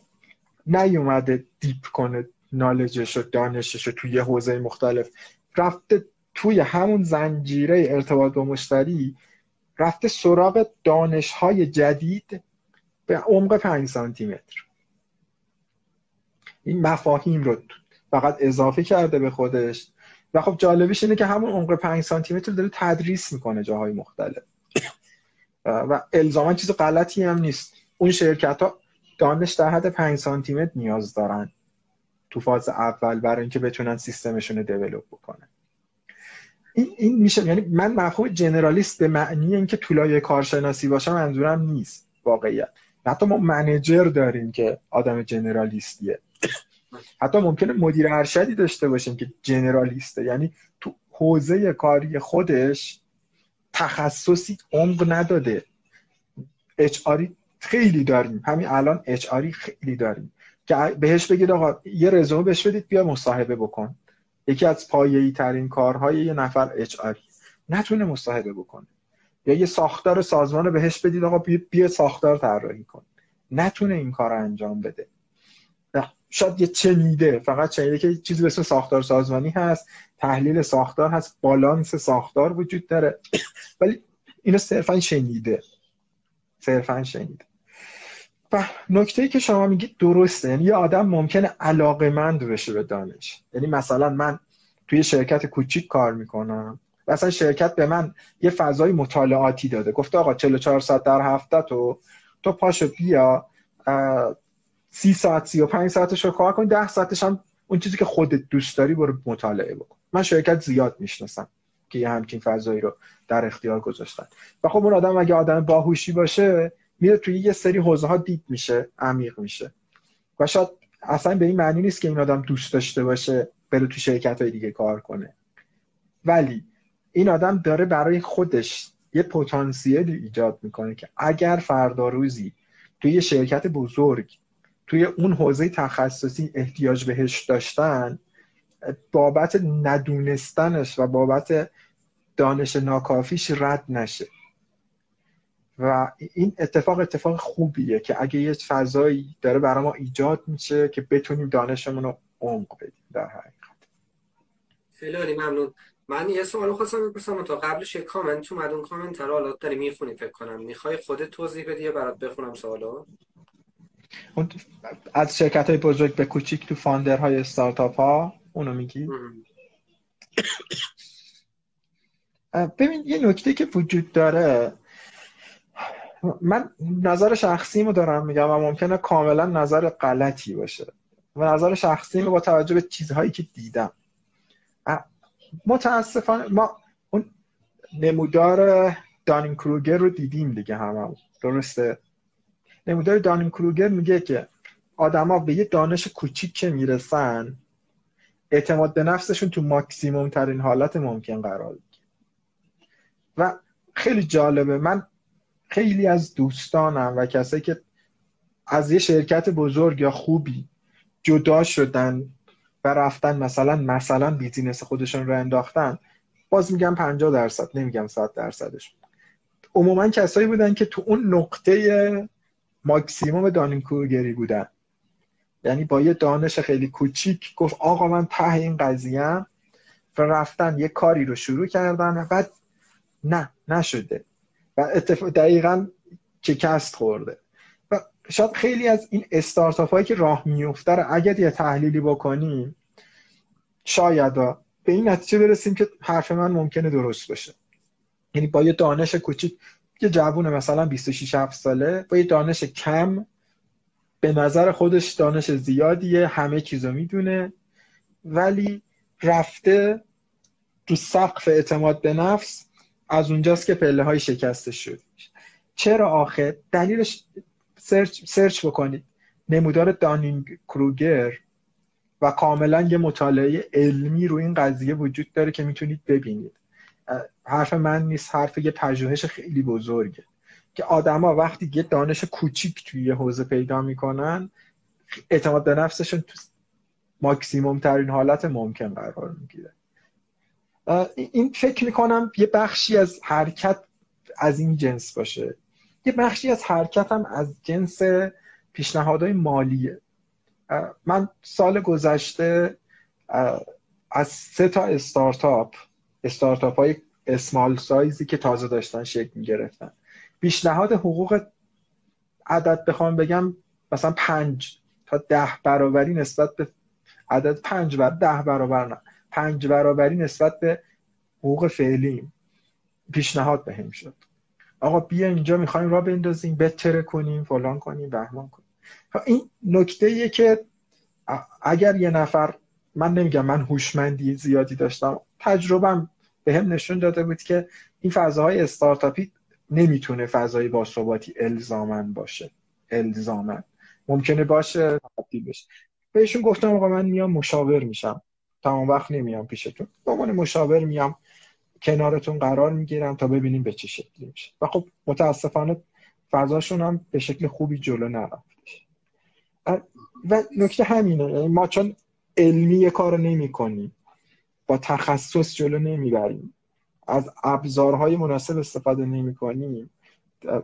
نیومده دیپ کنه نالجش و دانشش رو توی حوزه مختلف. رفته توی همون زنجیره ارتباط با مشتری رفته سراغ دانش های جدید به عمق 5 سانتی متر این مفاهیم رو فقط اضافه کرده به خودش. و خب جالبیش اینه که همون عمق 5 سانتی متر داره تدریس می‌کنه جاهای مختلف. و الزاما چیز غلطی هم نیست. اون شرکت ها دانش در حد 5 سانتی متر نیاز دارن تو فاز اول برای اینکه بتونن سیستمشون رو دیولپ بکنن. این, این میشه یعنی من مفهوم جنرالیست به معنی اینکه طولای کارشناسی باشم منظورم نیست واقعیت. حتی ما منجر داریم که آدم جنرالیستیه. حتی ممکنه مدیر ارشدی داشته باشیم که جنرالیسته. یعنی تو حوزه کاری خودش تخصصی عمق نداده. اچ خیلی داریم. همین الان اچ خیلی داریم. که بهش بگید آقا یه رزومه بهش بدید بیا مصاحبه بکن. یکی از پایه‌ای ترین کارهای یه نفر اچ نتونه مصاحبه بکنه. یا یه ساختار سازمان رو بهش بدید آقا بیا ساختار طراحی کن. نتونه این کار رو انجام بده. شاید یه چنیده فقط چنیده که چیزی به ساختار سازمانی هست تحلیل ساختار هست بالانس ساختار وجود داره. [CLEARS THROAT] ولی اینو صرفا شنیده. صرفا شنیده. و نکته که شما میگید درسته یعنی یه آدم ممکنه علاقه بشه به دانش. یعنی مثلا من توی شرکت کوچیک کار می‌کنم. و اصلا شرکت به من یه فضای مطالعاتی داده. گفته آقا 44 ساعت در هفته تو تو پاشو بیا سی ساعت سی و پنج ساعتش رو کار کن ده ساعتش هم اون چیزی که خودت دوست داری برو مطالعه بکن. من شرکت زیاد می‌شناسم که یه همچین فضایی رو در اختیار گذاشتن. و خب اون آدم اگه آدم باهوشی باشه میره توی یه سری حوزه ها دیپ میشه عمیق میشه. و شاید اصلا به این معنی نیست که این آدم دوست داشته باشه بره تو شرکت های دیگه کار کنه. ولی این آدم داره برای خودش یه پتانسیلی ایجاد می‌کنه که اگر فردا روزی توی یه شرکت بزرگ توی اون حوزه تخصصی احتیاج بهش داشتن بابت ندونستنش و بابت دانش ناکافیش رد نشه. و این اتفاق اتفاق خوبیه که اگه یه فضایی داره برای ما ایجاد میشه که بتونیم دانشمون رو عمق بدیم در حقیقت. خیلی ممنون. من یه سوال خواستم بپرسم تا قبلش یه کامنت اومد. اون کامنت رو حالا داری می‌خونی فکر کنم. می‌خوای خودت توضیح بدی یا برات بخونم سوالو؟ از شرکت های بزرگ به کوچیک تو فاندر های استارتاپ ها اونو میگی ببین یه نکته که وجود داره من نظر شخصیمو دارم میگم و ممکنه کاملا نظر غلطی باشه. و نظر شخصی با توجه به چیزهایی که دیدم. متاسفانه ما اون نمودار دانین کروگر رو دیدیم دیگه همه درسته؟ نمودار دانین کروگر میگه که آدما به یه دانش کوچیک که می‌رسن اعتماد به نفسشون تو ماکسیموم ترین حالت ممکن قرار می‌گیره و خیلی جالبه من خیلی از دوستانم و کسایی که از یه شرکت بزرگ یا خوبی جدا شدن و رفتن مثلا مثلا بیزینس خودشون رو انداختن باز میگم 50 درصد نمیگم 100 درصدش. عموما کسایی بودن که تو اون نقطه ماکسیموم دانینکورگری بودن. یعنی با یه دانش خیلی کوچیک گفت آقا من ته این قضیه و رفتن یه کاری رو شروع کردن. و بعد نه نشده. و اتفاق دقیقا کست خورده. و شاید خیلی از این استارتاپ هایی که راه میفته رو اگر یه تحلیلی بکنیم شاید به این نتیجه برسیم که حرف من ممکنه درست باشه. یعنی با یه دانش کوچیک یه جوون مثلا 26 7 ساله با یه دانش کم به نظر خودش دانش زیادیه همه چیزو می‌دونه ولی رفته تو سقف اعتماد به نفس از اونجاست که پله های شکسته شد. چرا آخه؟ دلیلش سرچ, سرچ بکنید. نمودار دانینگ کروگر و کاملا یه مطالعه علمی رو این قضیه وجود داره که می‌تونید ببینید. حرف من نیست حرف یه پژوهش خیلی بزرگه. که آدما وقتی یه دانش کوچیک توی یه حوزه پیدا می‌کنن اعتماد به نفسشون تو ماکسیموم ترین حالت ممکن قرار می‌گیره. این فکر می‌کنم یه بخشی از حرکت از این جنس باشه. یه بخشی از حرکت هم از جنس پیشنهادهای مالیه. من سال گذشته از سه تا استارتاپ استارتاپ های اسمال سایزی که تازه داشتن شکل می گرفتن پیشنهاد حقوق عدد بخوام بگم مثلا پنج تا ده برابری نسبت به عدد پنج بر ده برابر نه. پنج برابری نسبت به حقوق فعلی پیشنهاد بهم شد. آقا بیا اینجا می‌خوایم را بندازیم بتره کنیم فلان کنیم بهمان کنیم. خب این نکته ایه که اگر یه نفر من نمیگم من هوشمندی زیادی داشتم تجربم به هم نشون داده بود که این فضاهای استارتاپی نمی‌تونه فضای باثباتی الزامن باشه. الزامن ممکنه باشه بشه. بهشون گفتم آقا من میام مشاور میشم. تمام وقت نمیام پیشتون. به عنوان مشاور میام کنارتون قرار می‌گیرم تا ببینیم به چه شکلی میشه. و خب متاسفانه فضاشون هم به شکل خوبی جلو نرفتش و نکته همینه یعنی ما چون علمی کار نمی کنیم با تخصص جلو نمی‌بریم. از ابزارهای مناسب استفاده نمی کنیم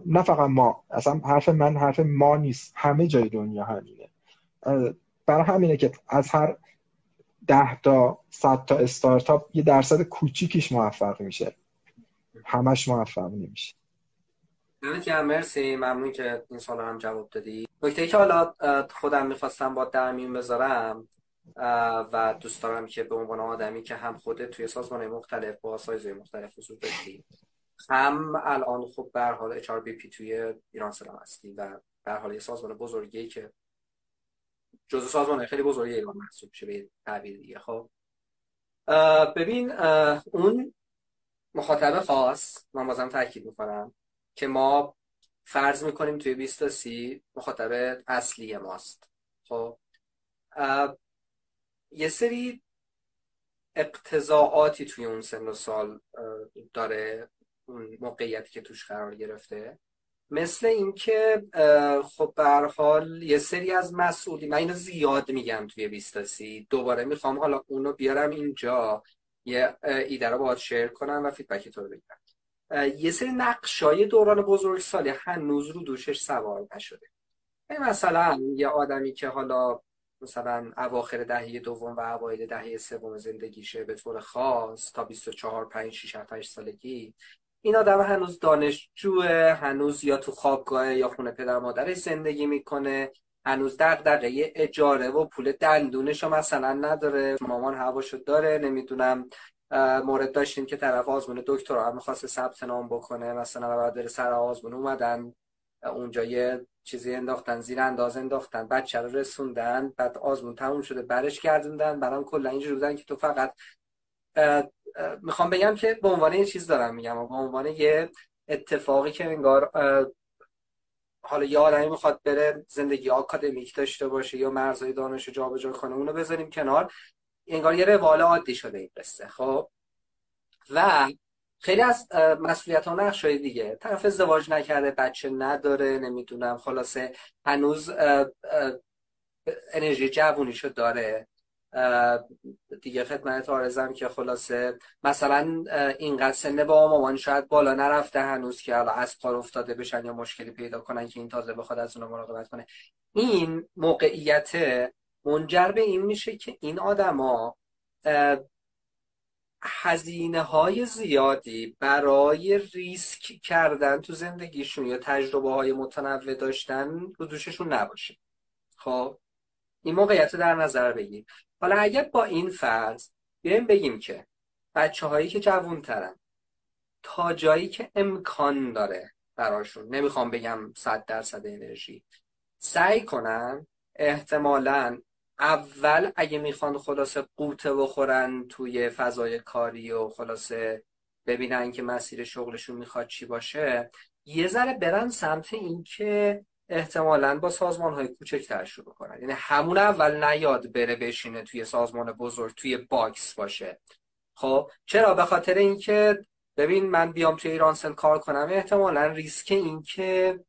نه فقط ما اصلا حرف من حرف ما نیست. همه جای دنیا همینه. برای همینه که از هر ده تا صد تا استارتاپ یه درصد کوچیکیش موفق میشه. همش موفق نمیشه. که مرسی. ممنون که این سال هم جواب دادی. نکته که حالا خودم می‌خواستم با در میون بذارم و دوست دارم که به عنوان آدمی که هم خودت توی سازمان مختلف با سایزهای مختلف حضور داشتی هم الان خب به حال اچ توی ایران سلام هستی و به حال یه سازمان بزرگی که جزء سازمان خیلی بزرگی ایران محسوب میشه به تعبیر دیگه خب. ببین اون مخاطب خاص من بازم تاکید می‌کنم که ما فرض می‌کنیم توی 20 تا 30 مخاطب اصلی ماست خب. یه سری اقتضاعاتی توی اون سن و سال داره اون موقعیتی که توش قرار گرفته. مثل اینکه خب به حال یه سری از مسئولی من اینو زیاد میگم توی بیستاسی دوباره می‌خوام حالا اونو بیارم اینجا. یه ایده رو باید شیر کنم و فیدبک تو رو بگیرم یه سری نقشای دوران بزرگسالی هنوز رو دوشش سوار نشده. مثلا یه آدمی که حالا مثلا اواخر دهه دوم و اوایل دهه سوم زندگیشه به طور خاص تا 24 5 6 7 سالگی این آدم هنوز دانشجوه هنوز یا تو خوابگاه یا خونه پدر مادرش زندگی می‌کنه. هنوز دغدغه اجاره و پول دندونش رو مثلا نداره. مامان هواشو داره نمی‌دونم مورد داشتیم که طرف آزمون دکترا هم می‌خواست ثبت نام بکنه. مثلا بعد بره سر آزمون اومدن اونجا یه چیزی انداختن زیر انداز انداختن بچه رو رسوندن بعد آزمون تموم شده برش گردوندن برام کلا اینجوری بودن که تو فقط می‌خوام بگم که به عنوان یه چیز دارم میگم به عنوان یه اتفاقی که انگار حالا یه آدمی می‌خواد بره زندگی آکادمیک داشته باشه یا مرزهای دانش جابجا کنه اونو بذاریم کنار. انگار یه روال عادی شده این قصه خب؟ و خیلی از مسئولیت ها نقش دیگه. طرف ازدواج نکرده بچه نداره نمی‌دونم خلاصه هنوز انرژی جوونیشو داره. دیگه خدمت آرزم که خلاصه. مثلا اینقدر سن با مامان شاید بالا نرفته هنوز که حالا از کار افتاده بشن یا مشکلی پیدا کنن که این تازه بخواد از اون مراقبت کنه. این موقعیت منجر به این میشه که این آدما هزینه های زیادی برای ریسک کردن تو زندگیشون یا تجربه های متنوع داشتن رو دوششون نباشه. خب این موقعیت در نظر بگیر. حالا اگر با این فرض بیایم بگیم که بچه هایی که جوون ترن تا جایی که امکان داره براشون نمی‌خوام بگم صد درصد انرژی سعی کنن احتمالا اول اگه می‌خوان خلاصه قوطه بخورن توی فضای کاری و خلاصه ببینن که مسیر شغلشون می‌خواد چی باشه یه ذره برن سمت اینکه احتمالا با سازمان های کوچکتر شروع کنن. یعنی همون اول نیاد بره بشینه توی سازمان بزرگ توی box باشه. خب چرا؟ به خاطر اینکه ببین من بیام توی ایرانسل کار کنم احتمالا ریسک این که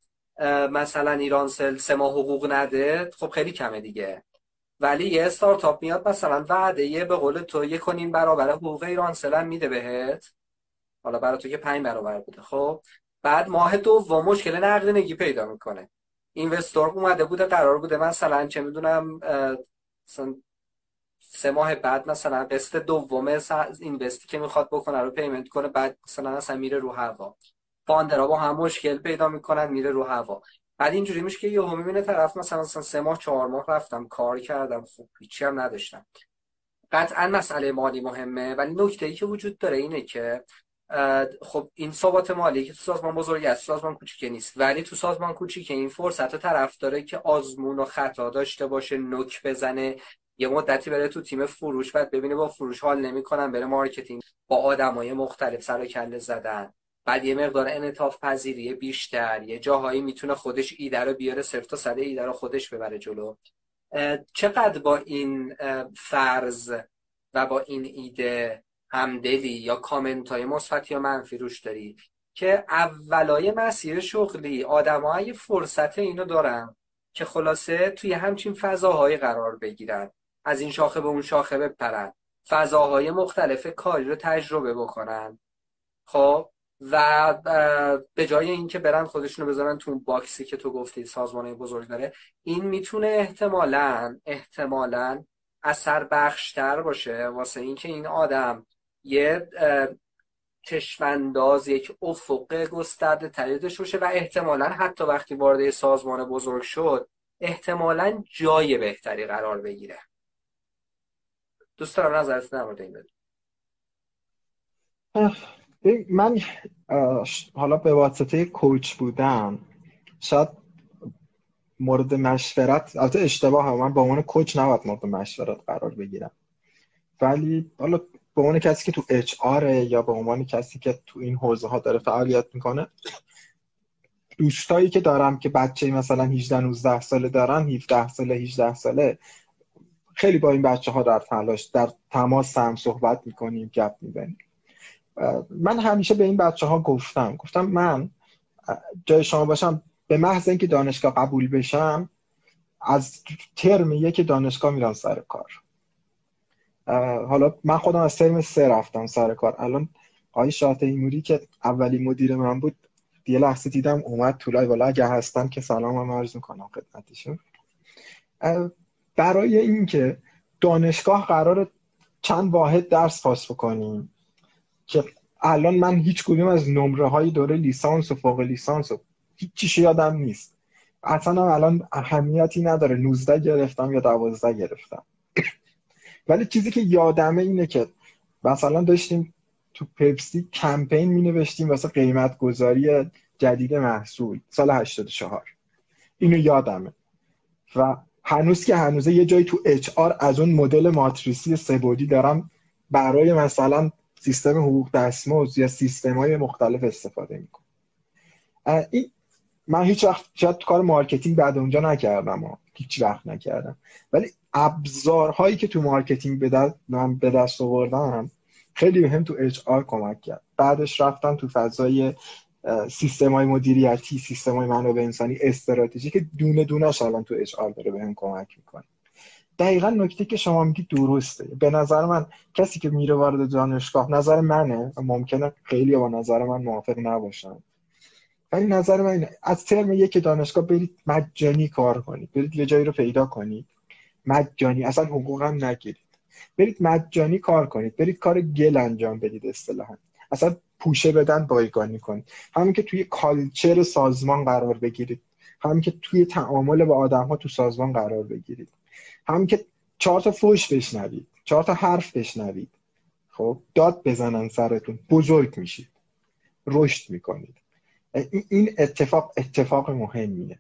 مثلا ایرانسل سه ماه حقوق نده خب خیلی کمه دیگه. ولی یه استارتاپ میاد مثلا وعده یه به قول تو یک و نیم برابر حقوق ایرانسل هم میده بهت. حالا برای تو که پنج برابر بوده. خب بعد ماه دوم مشکل نقدینگی پیدا می‌کنه. اینوستور اومده بوده قرار بوده مثلا چه می‌دونم سه ماه بعد مثلا قسط دوم اینوستی که می‌خواد بکنه رو پیمنت کنه بعد مثلا اصلا میره رو هوا. فاندرها با هم مشکل پیدا می‌کنن میره رو هوا. بعد اینجوری میشه که یهو می‌بینه طرف مثلا مثلا سه ماه چهار ماه رفتم کار کردم خوب هیچی هم نداشتم. قطعا مسئله مالی مهمه ولی نکته ای که وجود داره اینه که خب این ثبات مالی که تو سازمان بزرگ است سازمان کوچیک نیست. ولی تو سازمان کوچیک این فرصت طرف داره که آزمون و خطا داشته باشه نوک بزنه یه مدتی بره تو تیم فروش بعد ببینه با فروش حال نمی‌کنن بره marketing با آدمای مختلف سر و کله زدن. بعد یه مقدار انعطاف پذیری بیشتر یه جاهایی می‌تونه خودش ایده رو بیاره صفر تا صد ایده رو خودش ببره جلو. چقدر با این فرض و با این ایده همدلی یا کامنت های مثبت یا منفی روش داری که اولای مسیر شغلی آدمای فرصت اینو دارن که خلاصه توی همچین فضاهای قرار بگیرن از این شاخه به اون شاخه بپرن فضاهای مختلف کاری رو تجربه بکنن. خب؟ و به جای اینکه برن خودشونو بذارن تو باکسی که تو گفتی سازمانه بزرگ داره این می‌تونه احتمالا احتمالا اثر بخشتر باشه واسه اینکه این آدم یه چشمانداز یک افق گسترده تری باشه و احتمالا حتی وقتی وارد سازمان بزرگ شد احتمالا جای بهتری قرار بگیره. دوست دارم نظرت در این من حالا به واسطه کوچ بودم شاید مورد مشورت البته اشتباه هم من به عنوان کوچ نباید مورد مشورت قرار بگیرم. ولی حالا به عنوان کسی که تو اچ یا به عنوان کسی که تو این حوزه ها داره فعالیت می‌کنه دوستایی که دارم که بچه مثلا 18 19 ساله دارن 17 ساله 18 ساله خیلی با این بچه ها در تلاش در تماس هم صحبت می‌کنیم گپ می‌زنیم. من همیشه به این بچه ها گفتم گفتم من جای شما باشم به محض اینکه دانشگاه قبول بشم از ترم یک دانشگاه میرم سر کار. حالا من خودم از ترم سه رفتم سر کار. الان آقای شاه ایموری که اولی مدیر من بود یه لحظه دیدم اومد تو لایو. اگه هستم که سلام هم عرض می‌کنم خدمتشون. برای اینکه دانشگاه قرار چند واحد درس پاس بکنیم که الان من هیچ کدوم از نمره های دوره لیسانس و فوق لیسانس هیچ یادم نیست. اصلا الان اهمیتی نداره. 19 گرفتم یا 12 گرفتم. ولی چیزی که یادمه اینه که مثلا داشتیم تو پپسی کمپین می نوشتیم واسه قیمت گذاری جدید محصول سال 84 اینو یادمه. و هنوز که هنوزه یه جایی تو HR از اون مدل ماتریسی سبودی دارم برای مثلا سیستم حقوق دستمزد یا سیستم های مختلف استفاده می‌کنم. این من هیچ وقت شاید کار marketing بعد اونجا نکردم. هیچ وقت نکردم. ولی ابزارهایی که تو marketing به دست, من به دست آوردم خیلی بهم تو HR کمک کرد. بعدش رفتم تو فضای سیستم های مدیریتی سیستم های منابع انسانی استراتژی که دونه دونه الان تو اچ آر داره بهم کمک می‌کنه. دقیقا نکته که شما میگی درسته. به نظر من کسی که میره وارد دانشگاه نظر منه. ممکنه خیلی با نظر من موافق نباشن. ولی نظر من اینه. از ترم یک دانشگاه برید مجانی کار کنید. برید یه جایی رو پیدا کنید. مجانی. اصلا حقوق هم نگیرید. برید مجانی کار کنید. برید کار گل انجام بدید اصطلاحا. اصلا پوشه بدن بایگانی کنید. همین که توی کالچر سازمان قرار بگیرید. همین که توی تعامل با آدم ها تو سازمان قرار بگیرید. همین که چهار تا فوش بشنوید. چهار تا حرف بشنوید. خب داد بزنن سرتون. بزرگ میشید. رشد می‌کنید. این اتفاق اتفاق مهمیه.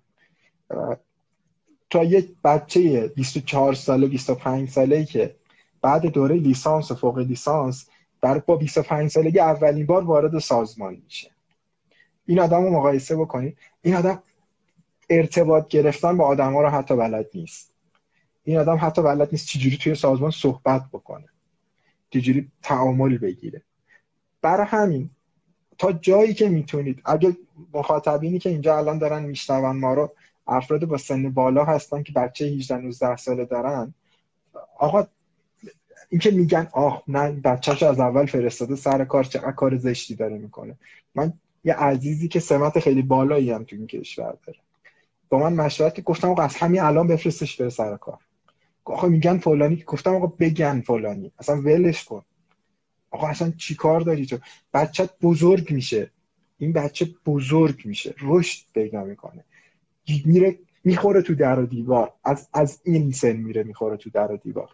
تا یک بچه 24 ساله 25 ساله که بعد دوره لیسانس و فوق لیسانس در با 25 سالگی اولین بار وارد سازمان میشه. این آدم رو مقایسه بکنید. این آدم ارتباط گرفتن با آدم ها رو حتی بلد نیست. این آدم حتی بلد نیست چجوری توی سازمان صحبت بکنه. چجوری تعامل بگیره. برای همین تا جایی که می‌تونید. اگه مخاطبینی که اینجا الان دارن میشنون ما رو افراد با سن بالا هستن که بچه 18 19 ساله دارن. آقا اینکه میگن آه نه بچهش از اول فرستاده سر کار چقدر کار زشتی داره می‌کنه. من یه عزیزی که سمت خیلی بالایی هم تو این کشور داره. با من مشورت گفتم آقا از همین الان بفرستش بره سر کار. آقا میگن فلانی. گفتم آقا بگن فلانی. اصلا ولش کن. آقا اصلا چی کار داری تو؟ بچت بزرگ میشه. این بچه بزرگ میشه. رشد پیدا می‌کنه. میره می‌خوره تو در و دیوار. از, از این سن میره می‌خوره تو در و دیوار.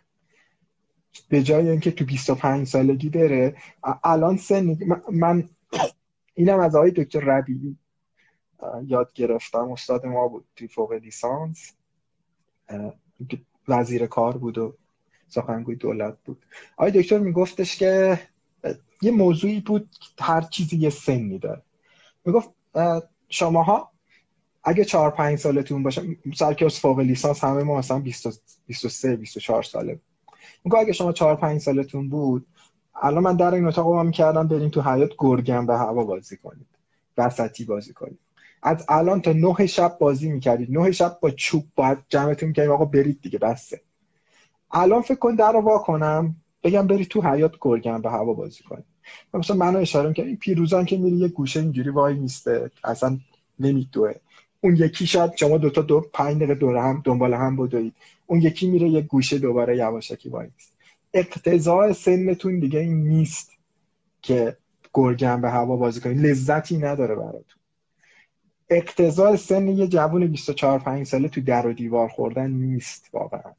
به جای اینکه تو 25 سالگی بره الان سن من اینم از آقای دکتر ربیعی یاد گرفتم. استاد ما بود توی فوق لیسانس. وزیر کار بود و سخنگوی دولت بود. آقای دکتر میگفتش که یه موضوعی بود هر چیزی یه سنی داره. می‌گفت شماها اگه چهار پنج سالتون باشه سرکلاس فوق لیسانس همه ما مثلا 23 24 ساله. میگه اگه شما چهار پنج سالتون بود الان من در این اتاق رو می‌کردم بریم تو حیات گرگم به هوا بازی کنید. وسطی بازی کنید. از الان تا نه شب بازی می‌کردید. نه شب با چوب باید جمعتون می‌کردیم آقا برید دیگه بسته الان فکر کن در رو وا کنم بگم برید تو حیات گرگم به هوا بازی کنید مثلا منو اشاره می‌کنم این پیروزان که میری یه گوشه اینجوری وای نیسته اصلا نمیدوه. اون یکی شاید شما دوتا دو پنج دقیقه دور هم دنبال هم بدوید. اون یکی میره یه گوشه دوباره یواشکی وای نیست اقتضاع سنتون دیگه این نیست که گرگم به هوا بازی کنید لذتی نداره براتون. اقتضاع سن یه جوون 24 5 ساله تو در و دیوار خوردن نیست واقعا.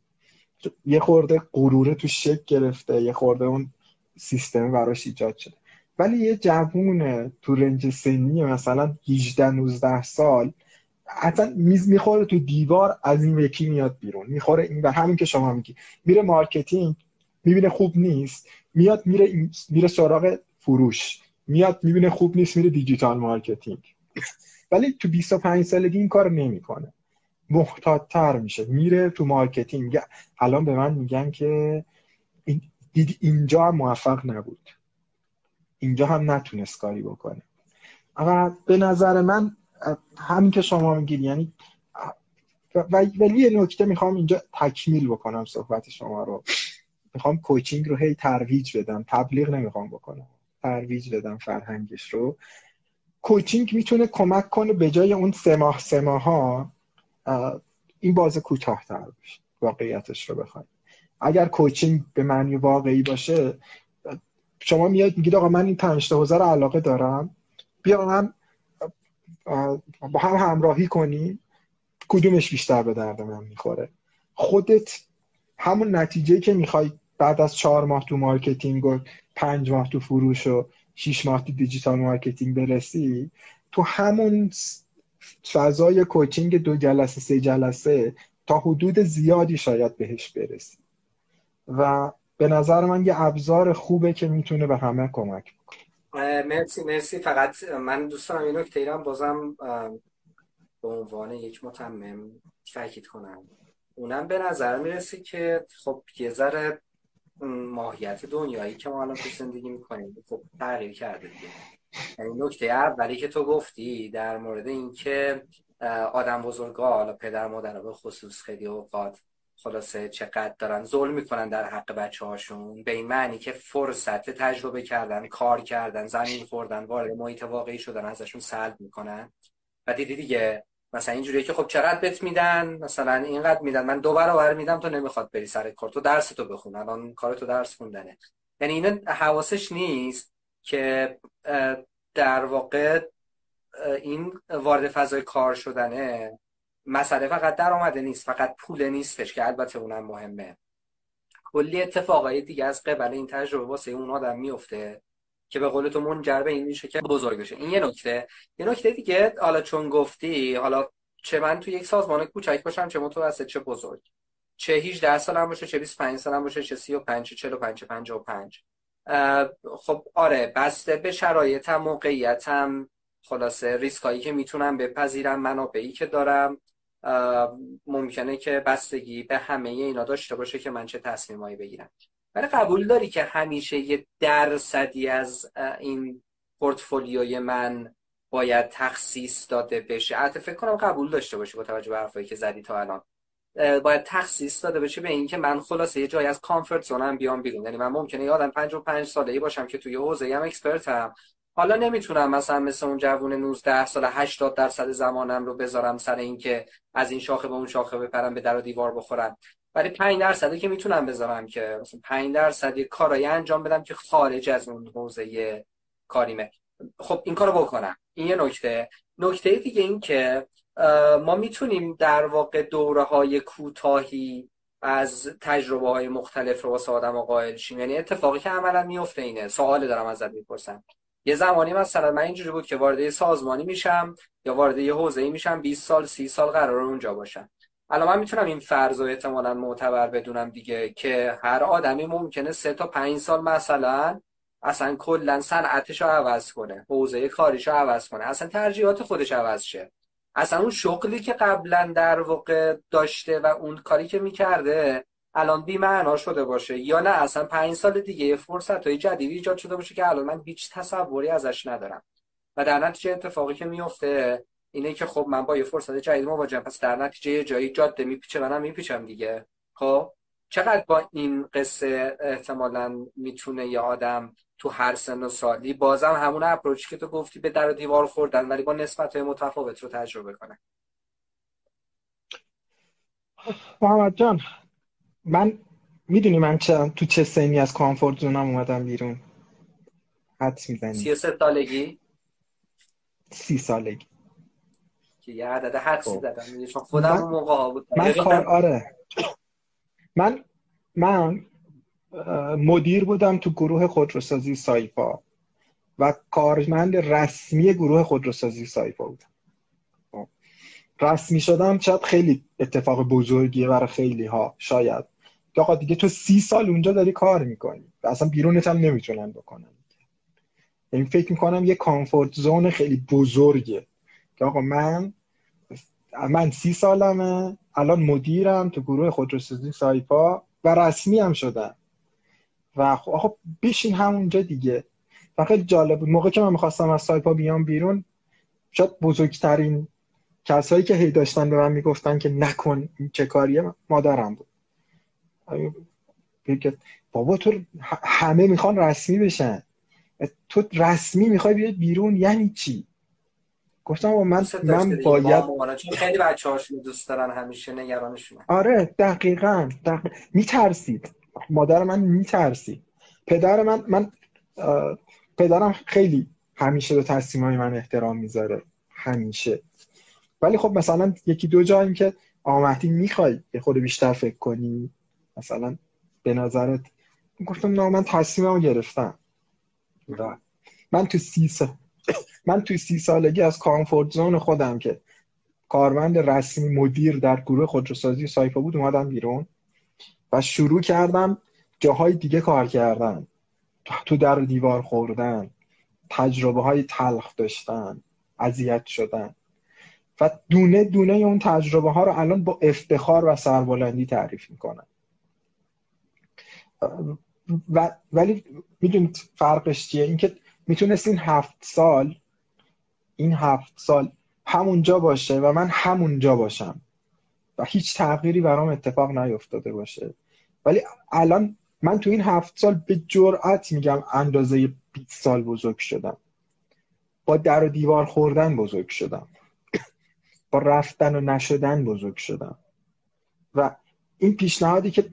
یه خورده غروره توش شکل گرفته یه خورده اون سیستم براش ایجاد شده. ولی یه جوون تو range سنی مثلا 18 19 سال اصلا میز می‌خوره تو دیوار از این یکی میاد بیرون. می‌خوره این و همین که شما میگی. میره marketing می‌بینه خوب نیست میاد میره میره سراغ فروش. میاد می‌بینه خوب نیست میره digital marketing. ولی تو 25 سالگی این کار نمی‌کنه. محتاطتر میشه. میره تو marketing. الان به من میگن که دید اینجا هم موفق نبود. اینجا هم نتونست کاری بکنه. اما به نظر من همین که شما میگید یعنی ولی یه نکته می‌خوام اینجا تکمیل بکنم صحبت شما رو. می‌خوام coaching رو هی ترویج بدم. تبلیغ نمی‌خوام بکنم. ترویج بدم فرهنگش رو. coaching می‌تونه کمک کنه به جای اون سه ماه سه ماه ها این بازه کوتاهتر بشه واقعیتش رو بخوایم. اگر coaching به معنی واقعی باشه شما میاد میگید آقا من این پنج تا حوزه علاقه دارم. بیا من با هم همراهی کنی. کدومش بیشتر به درد من می‌خوره؟ خودت همون نتیجه که می‌خوای بعد از چهار ماه تو marketing و پنج ماه تو فروش و شیش ماه تو digital marketing برسی تو همون فضای coaching دو جلسه سه جلسه تا حدود زیادی شاید بهش برسی. و به نظر من یه ابزار خوبه که می‌تونه به همه کمک بکنه. مرسی مرسی. فقط من دوست دارم این نکته ای رو بازم به عنوان یک متمم تاکید کنم. اونم به نظر می‌رسه که خب یه ذره ماهیت دنیایی که ما الان تو زندگی می‌کنیم خب تغییر کرده دیگه. نکته اولی که تو گفتی در مورد اینکه آدم بزرگا حالا پدر مادر به خصوص خیلی اوقات خلاصه چقدر دارن ظلم می‌کنن در حق بچه هاشون به این معنی که فرصت تجربه کردن کار کردن زمین خوردن وارد محیط واقعی شدن ازشون سلب می‌کنن. و دیدی دیگه مثلا اینجوریه که خب چقدر بت میدن؟ مثلا اینقدر میدن. من دو برابر میدم تو نمی‌خواد بری سر کار. تو درس تو بخون. الان کار تو درس خوندنه. یعنی اینا حواسش نیست. که در واقع این وارد فضای کار شدنه مسئله فقط درآمده نیست فقط پول نیستش که البته اونم مهمه. کلی اتفاقای دیگه از قبل این تجربه واسه اون آدم میفته که به قول تو منجر به این میشه که بزرگ بشه. این یه نکته. یه نکته دیگه حالا چون گفتی حالا چه من تو یک سازمان کوچک باشم چه متوسط چه بزرگ. چه 18 سالم باشه چه 25 سالم باشه چه 35 چه 45 چه 55 خب آره بسته به شرایطم موقعیتم خلاصه ریسکایی که می‌تونم بپذیرم منابعی که دارم. ممکنه که بستگی به همه اینا داشته باشه که من چه تصمیمایی بگیرم. ولی قبول داری که همیشه یه درصدی از این پورتفولیوی من باید تخصیص داده بشه؟ حتی فکر کنم قبول داشته باشه با توجه به حرفایی که زدی تا الان. باید تخصیص داده بشه به اینکه من خلاصه یه جایی از کامفورت زونم بیام بیرون. یعنی من ممکنه یادم 55 ساله ای باشم که توی حوزه هم اکسپرتم حالا نمی‌تونم مثلا مثل اون جوون 19 سال 80 درصد زمانم رو بذارم سر اینکه از این شاخه به اون شاخه بپرم به در و دیوار بخورم. ولی 5 درصدی که می‌تونم بذارم که مثلا 5 درصد یه کارایی انجام بدم که خارج از اون حوزه کاریمه. خب این کارو بکنم. این یه نکته. نکته دیگه این که ما می‌تونیم در واقع دوره های کوتاهی از تجربه های مختلف رو واسه آدم قائل شیم. یعنی اتفاقی که عملا میفته اینه. سوال دارم ازت می‌پرسم. یه زمانی مثلا من اینجوری بود که وارد سازمانی میشم یا وارد یه حوزه‌ای میشم 20 سال 30 سال قرار اونجا باشم. الان من می‌تونم این فرض رو احتمالا معتبر بدونم دیگه که هر آدمی ممکنه سه تا پنج سال مثلا اصلا کلا صنعتش رو عوض کنه حوزه کاریش رو عوض کنه. اصلا ترجیحات خودش عوض شه. اصلا اون شغلی که قبلا در واقع داشته و اون کاری که می‌کرده الان بی معنا شده باشه. یا نه اصلا پنج سال دیگه فرصت های جدیدی ایجاد شده باشه که الان من هیچ تصوری ازش ندارم. و در نتیجه اتفاقی که میفته اینه که خب من با یه فرصت جدید مواجهم. پس در نتیجه یه جایی جاده میپیچه منم میپیچم دیگه. خب؟ چقدر با این قصه احتمالا می‌تونه یه آدم تو هر سن و سالی. بازم همون اپروچی که تو گفتی به در و دیوار خوردن ولی با نسبت های متفاوت رو تجربه کنه محمد جان من می‌دونی من چه تو چه سنی از کامفورت زونم اومدم بیرون؟ حدس می‌زنی. سی سالگی؟ سی سالگی. که یه عدد حدسی خب. زدم. چون خودم اون موقع ها بود. من کار آره. من من مدیر بودم تو گروه خودروسازی سایپا و کارمند رسمی گروه خودروسازی سایپا بودم. رسمی شدم شاید خیلی اتفاق بزرگیه برای خیلی ها شاید. که آقا دیگه تو سی سال اونجا داری کار می‌کنی. و اصلا بیرونت هم نمی‌تونن بکنن. این فکر می‌کنم یه کامفورت زون خیلی بزرگه. که آقا من من سی سالمه الان مدیرم تو گروه خودروسازی سایپا و رسمی هم شدم. و خب آقا بشین همونجا دیگه. و خیلی جالب بود. موقع که من می‌خواستم از سایپا بیام بیرون شاید بزرگترین کسایی که هی داشتن به من می‌گفتن که نکن چه کاریه مادرم بود. بابا تو همه می‌خوان رسمی بشن. تو رسمی می‌خوای بیاد بیرون یعنی چی؟ گفتم من من باید خیلی بچه هاشون دوست دارن همیشه نگرانشون آره دقیقا, دقیقا. میترسید. مادر من میترسید پدر من من پدرم خیلی همیشه به تصمیم های من احترام می‌ذاره. همیشه. ولی خب مثلا یکی دو جایی که آمدی می‌خوای یه خود بیشتر فکر کنی. مثلا به نظرت گفتم نه من تصمیممو گرفتم. و من تو سی سال [COUGHS] من تو سی سالگی از کامفورت زون خودم که کارمند رسمی مدیر در گروه خودروسازی سایپا بود اومدم بیرون. و شروع کردم جاهای دیگه کار کردن. تو در دیوار خوردن تجربه های تلخ داشتن اذیت شدن. و دونه دونه اون تجربه ها رو الان با افتخار و سربلندی تعریف می‌کنن و ولی می‌دونید فرقش چیه؟ اینکه می‌تونست این هفت سال این هفت سال همونجا باشه و من همونجا باشم و هیچ تغییری برام اتفاق نیفتاده باشه. ولی الان من تو این هفت سال به جرأت میگم اندازه 20 سال بزرگ شدم. با در و دیوار خوردن بزرگ شدم. [CLEARS THROAT] با رفتن و نشدن بزرگ شدم. و این پیشنهادی که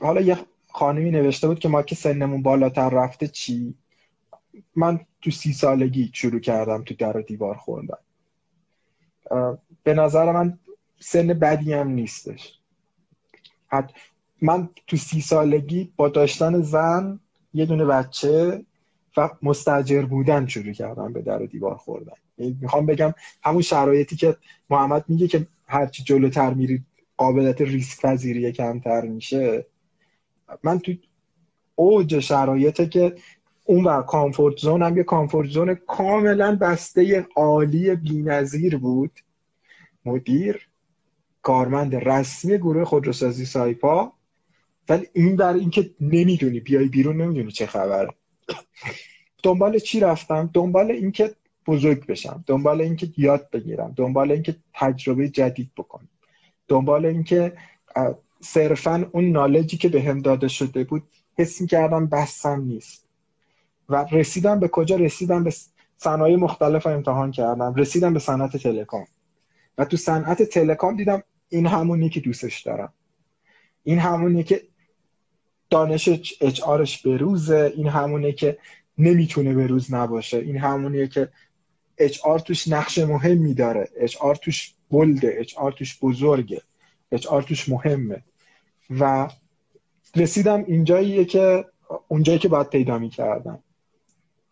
حالا یه خانمی نوشته بود که ما که سنمون بالاتر رفته چی؟ من تو سی سالگی شروع کردم تو در و دیوار خوردن. به نظر من سن بدی هم نیستش. حد من تو سی سالگی با داشتن زن یه دونه بچه و مستجر بودن شروع کردم به در و دیوار خوردن. یعنی می‌خوام بگم همون شرایطی که محمد میگه که هرچی جلوتر میری قابلیت ریسک پذیری کمتر میشه. من تو اوج شرایطه که اون بر کامفورت زون هم یه کامفورت زون کاملا بسته عالی بینظیر بود. مدیر کارمند رسمی گروه خودروسازی سایپا ولی این بر اینکه نمی‌دونی بیای بیرون نمی‌دونی چه خبره دنبال چی رفتم؟ دنبال اینکه بزرگ بشم. دنبال اینکه یاد بگیرم. دنبال اینکه تجربه جدید بکنم. دنبال اینکه صرفا اون نالجی که به داده شده بود حس کردم بسم نیست. و رسیدم به کجا؟ رسیدم به صنایع مختلف امتحان کردم. رسیدم به صنعت تلکام. و تو صنعت تلکام دیدم این همونی که دوستش دارم. این همونی که دانش اچ آرش بروزه این همونه که نمی‌تونه به روز نباشه. این همونیه که اچ آر توش نقش مهمی داره. اچ آر توش بلده. اچ آر توش بزرگه. اچ آر توش مهمه. و رسیدم اینجاییه که اونجایی که باید پیدا می‌کردم.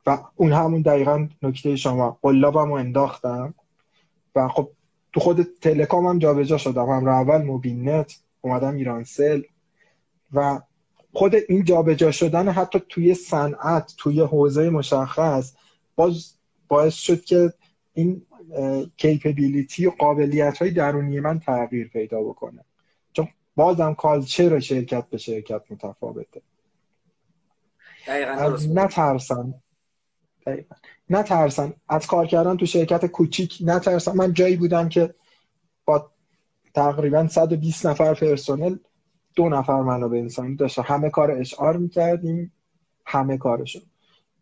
و اون همون دقیقا نکته شما. قلابم رو انداختم. و خب تو خود تلکام هم جابجا شدم. هم اول موبینت اومدم ایرانسل و خود این جابجا شدن حتی توی صنعت توی حوزه مشخص باز باعث شد که این کیپبیلیتی و قابلیت های درونی من تغییر پیدا بکنه. چون بازم کالچر شرکت به شرکت متفاوته. نترسن. نترسن. از کار کردن تو شرکت کوچیک نترسن. من جایی بودم که با تقریبا 120 نفر پرسنل دو نفر منابع انسانی داشت. همه کار اشعار می‌کردیم. همه کارشون.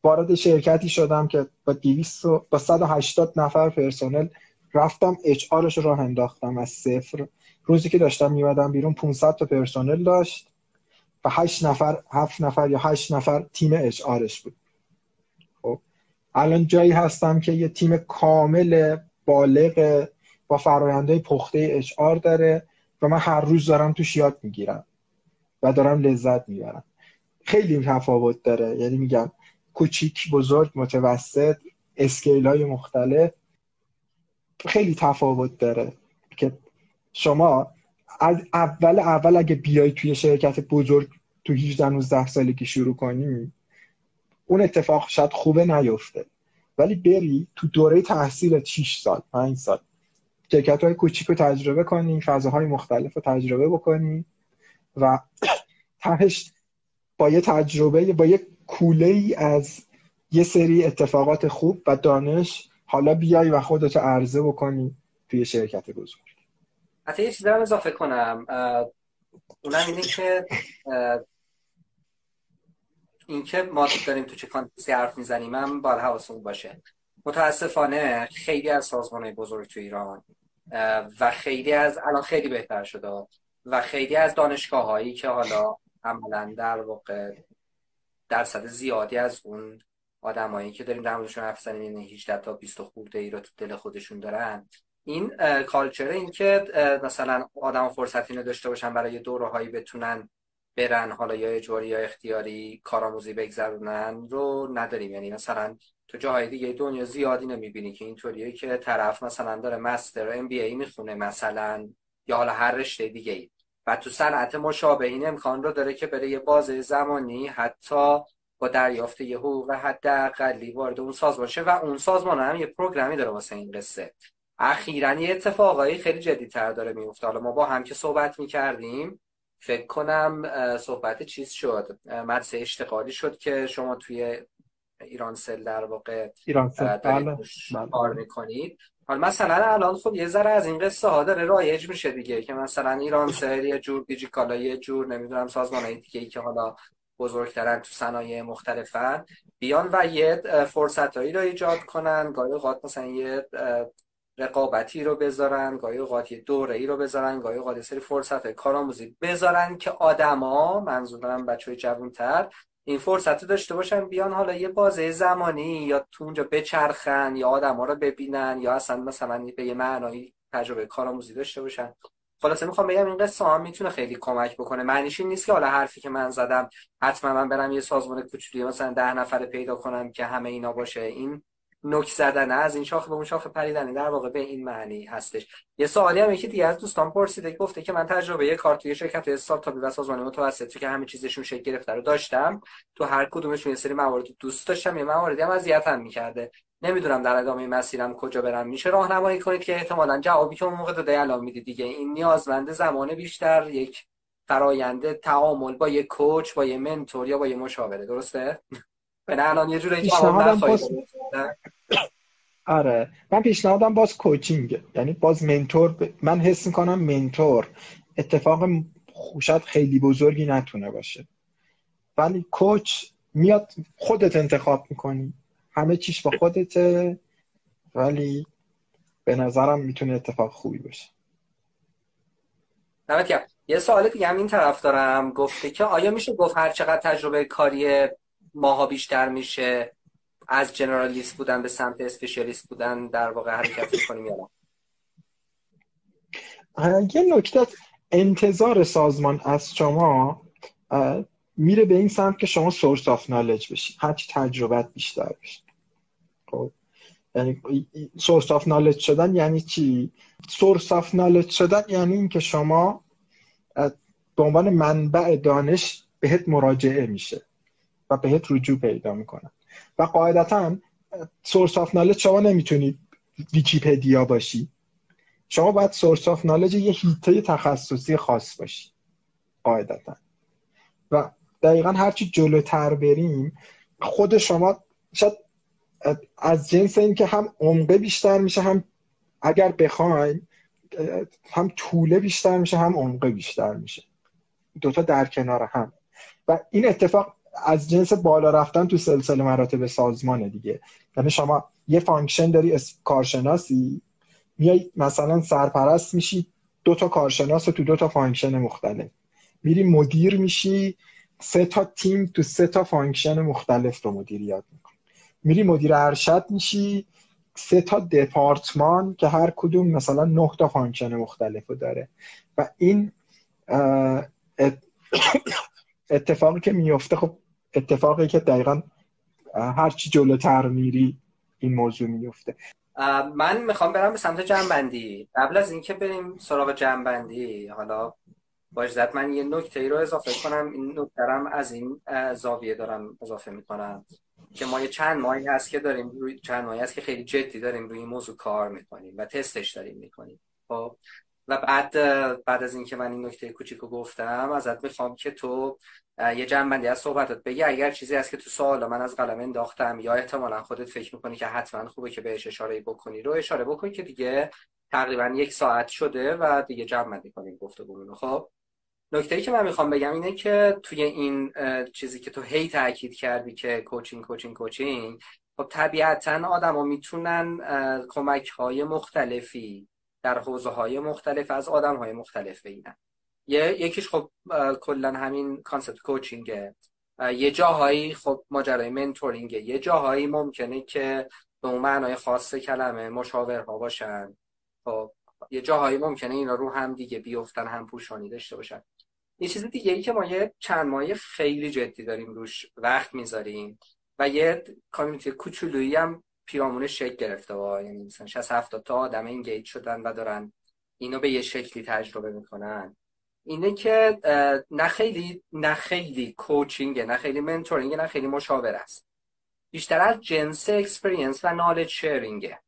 وارد شرکتی شدم که با 200 با 180 نفر پرسنل رفتم اچ آرش راه انداختم از صفر. روزی که داشتم میمدم بیرون 500 تا پرسنل داشت. و 8 نفر 7 نفر یا 8 نفر تیم اچ آرش بود. خب. الان جایی هستم که یه تیم کامل بالغ با فرآیندهای پخته اچ آر داره. و من هر روز دارم توش یاد می‌گیرم و دارم لذت می‌برم. خیلی تفاوت داره. یعنی میگم کوچیک بزرگ متوسط اسکیل های مختلف. خیلی تفاوت داره که شما از اول اول اگه بیای توی شرکت بزرگ تو 18 19 سالگی شروع کنی اون اتفاق شاید خوبه نیفته. ولی بری تو دوره تحصیل 6 سال 5 سال. شرکت های کوچیک رو تجربه کنی فضاهای مختلف رو تجربه بکنی و تهش با یه تجربه با یه کوله ای از یه سری اتفاقات خوب و دانش حالا بیای و خودتو عرضه بکنی توی شرکت بزرگ. حتی یه چیزی اضافه کنم. اونم اینه که اینکه ما داریم تو چه کانتکسی حرف می‌زنیم هم باید حواسمون باشه. متاسفانه خیلی از سازمان بزرگ تو ایران و خیلی از الان خیلی بهتر شده و خیلی از دانشگاه هایی که حالا عملا در واقع درصد زیادی از اون آدمایی که داریم در موردشون حرف زنیم این 18 تا 20 خورده ای رو تو دل خودشون دارن. این کالچر این که مثلا آدم فرصت اینو داشته باشن برای دوره هایی بتونن برن حالا یا اجباری یا اختیاری کارآموزی بگذرونن رو نداریم. یعنی مثلا تو جاهای دیگه دنیا زیادی نمی‌بینی که اینطوریه که طرف مثلا داره مستر ام بی ای می‌خونه مثلا یا حالا هر رشته دیگه ای و تو صنعت مشابه این امکان رو داره که بره یه بازه زمانی حتی با دریافت یه حقوق حداقلی وارد اون سازمان شه و اون سازمان هم یه پروگرامی داره واسه این قصه. اخیرا یه اتفاقایی خیلی جدیتر داره میفته حالا ما با هم که صحبت می‌کردیم فکر کنم صحبت چیز شد. مدرسه اشتغالی شد که شما توی ایران سل در واقع ایران سل بله. کار می‌کنید حالا مثلا الان خب یه ذره از این قصه ها داره رایج میشه دیگه که مثلا ایران سل یه جور دیجیکالا یه جور نمی‌دونم سازمان های دیگه ای که حالا بزرگترن تو صنایع مختلفن بیان و یه فرصت هایی رو ایجاد کنن گاهی اوقات مثلا یه رقابتی رو بذارن گاهی اوقات یه دوره ای رو بذارن گاهی اوقات سری فرصت کارآموزی بذارن که آدما منظورم بچه جوانتر این فرصت رو داشته باشن بیان حالا یه بازه زمانی یا تو اونجا بچرخن یا آدم ها رو ببینن یا اصلا مثلا به یه معنایی تجربه کارآموزی داشته باشن. خلاصه می‌خوام بگم این قصه هم می‌تونه خیلی کمک بکنه. معنیش این نیست که حالا حرفی که من زدم حتما من برم یه سازمان کوچولی مثلا ده نفر پیدا کنم که همه اینا باشه. این نک زدن از این شاخه به اون شاخه پریدن. در واقع به این معنی هستش. یه سوالی هم یکی دیگه از دوستان پرسیده گفته که من تجربه یه کار توی شرکت استارتاپی و سازمان متوسط که همه چیزشون شکل گرفته رو داشتم. تو هر کدومشون یه سری موارد دوست داشتم یه مواردی هم اذیتم می‌کرده. نمی‌دونم در ادامه مسیرم کجا برم. میشه راهنمایی کنید که احتمالا جوابی که اون موقع داده الان میدی دیگه. این نیازمنده زمان بیشتر یک فراینده تعامل با یه کوچ با یه منتور یا با یه مشاوره. درسته؟ به الان یه جوری جواب باز... آره. من پیشنهادم باز کوچینگ یعنی باز منتور ب... من حس می‌کنم منتور اتفاق خوشت خیلی بزرگی نتونه باشه. ولی کوچ میاد خودت انتخاب می‌کنی. همه چیش با خودته ولی به نظرم می‌تونه اتفاق خوبی باشه. نمت یه سوال دیگه هم این طرف دارم. گفته که آیا میشه گفت هر چقدر تجربه کاری ماها بیشتر میشه از generalist بودن به سمت specialist بودن در واقع حرکت می‌کنیم یا یه نکته انتظار سازمان از شما میره به این سمت که شما source of knowledge بشید هرچی تجربت بیشتر بشید خب یعنی source of knowledge شدن یعنی چی؟ source of knowledge شدن یعنی اینکه شما به عنوان منبع دانش بهت مراجعه میشه. و بهت رجوع پیدا می‌کنن و قاعدتا source of knowledge شما نمی‌تونید ویکیپدیا باشی. شما باید source of knowledge یه حیطه تخصصی خاص باشی. قاعدتا. و دقیقا هرچی جلوتر بریم خود شما شاید از جنس این که هم عمقه بیشتر میشه هم اگر بخوایم هم طوله بیشتر میشه هم عمقه بیشتر میشه. دوتا در کنار هم. و این اتفاق از جنس بالا رفتن تو سلسله مراتب سازمانه دیگه. یعنی شما یه function داری کارشناسی میای مثلا سرپرست میشی دو تا کارشناس تو دو تا function مختلف. میری مدیر میشی سه تا تیم تو سه تا function مختلف رو مدیریت می‌کنی. میری مدیر ارشد میشی سه تا دپارتمان که هر کدوم مثلا نه تا function مختلف رو داره. و این [COUGHS] اتفاقی که میفته خب اتفاقی که دقیقا هرچی جلوتر میری این موضوع میفته من می‌خوام برم به سمت جمع‌بندی. قبل از اینکه بریم سراغ جمع‌بندی حالا با من یه نکته ای رو اضافه کنم. این نکته از این زاویه دارم اضافه می‌کنم که ما یه چند ماهی هست که داریم روی چند ماهی هست که خیلی جدی داریم روی این موضوع کار می‌کنیم و تستش داریم می‌کنیم. خب و بعد بعد از اینکه من این نکته کوچیکو گفتم ازت می‌خوام که تو یه جنبندی از صحبتات بگی. اگر چیزی هست که تو سوال من از قلم انداختم یا احتمالا خودت فکر می‌کنی که حتما خوبه که بهش اشاره بکنی رو اشاره بکنی که دیگه تقریبا یک ساعت شده و دیگه جنبندی کنیم گفتگومون خب نکته ای که من می‌خوام بگم اینه که توی این چیزی که تو هی تاکید کردی که coaching coaching coaching خب طبیعتا آدما می‌تونن کمک های مختلفی در حوزه های مختلف از آدم های مختلف بگیرن یکیش خب کلا همین concept coaching ه یه جاهایی خب ماجرای mentoring ه یه جاهایی ممکنه که به اون معنای خاص کلمه مشاورها باشن. خب یه جاهایی ممکنه اینا رو هم دیگه بیفتن هم پوشانی داشته باشن. یه چیز دیگه ای که ما یه چند ماهی خیلی جدی داریم روش وقت می‌ذاریم و یه community کوچولویی هم پیرامون شکل گرفته. و یعنی مثلا 60 70 تا آدم engage شدن و دارن اینو به یه شکلی تجربه می‌کنن. اینه که نه خیلی نه خیلی coaching نه خیلی mentoring نه خیلی مشاوره است. بیشتر از جنس experience و knowledge sharing ه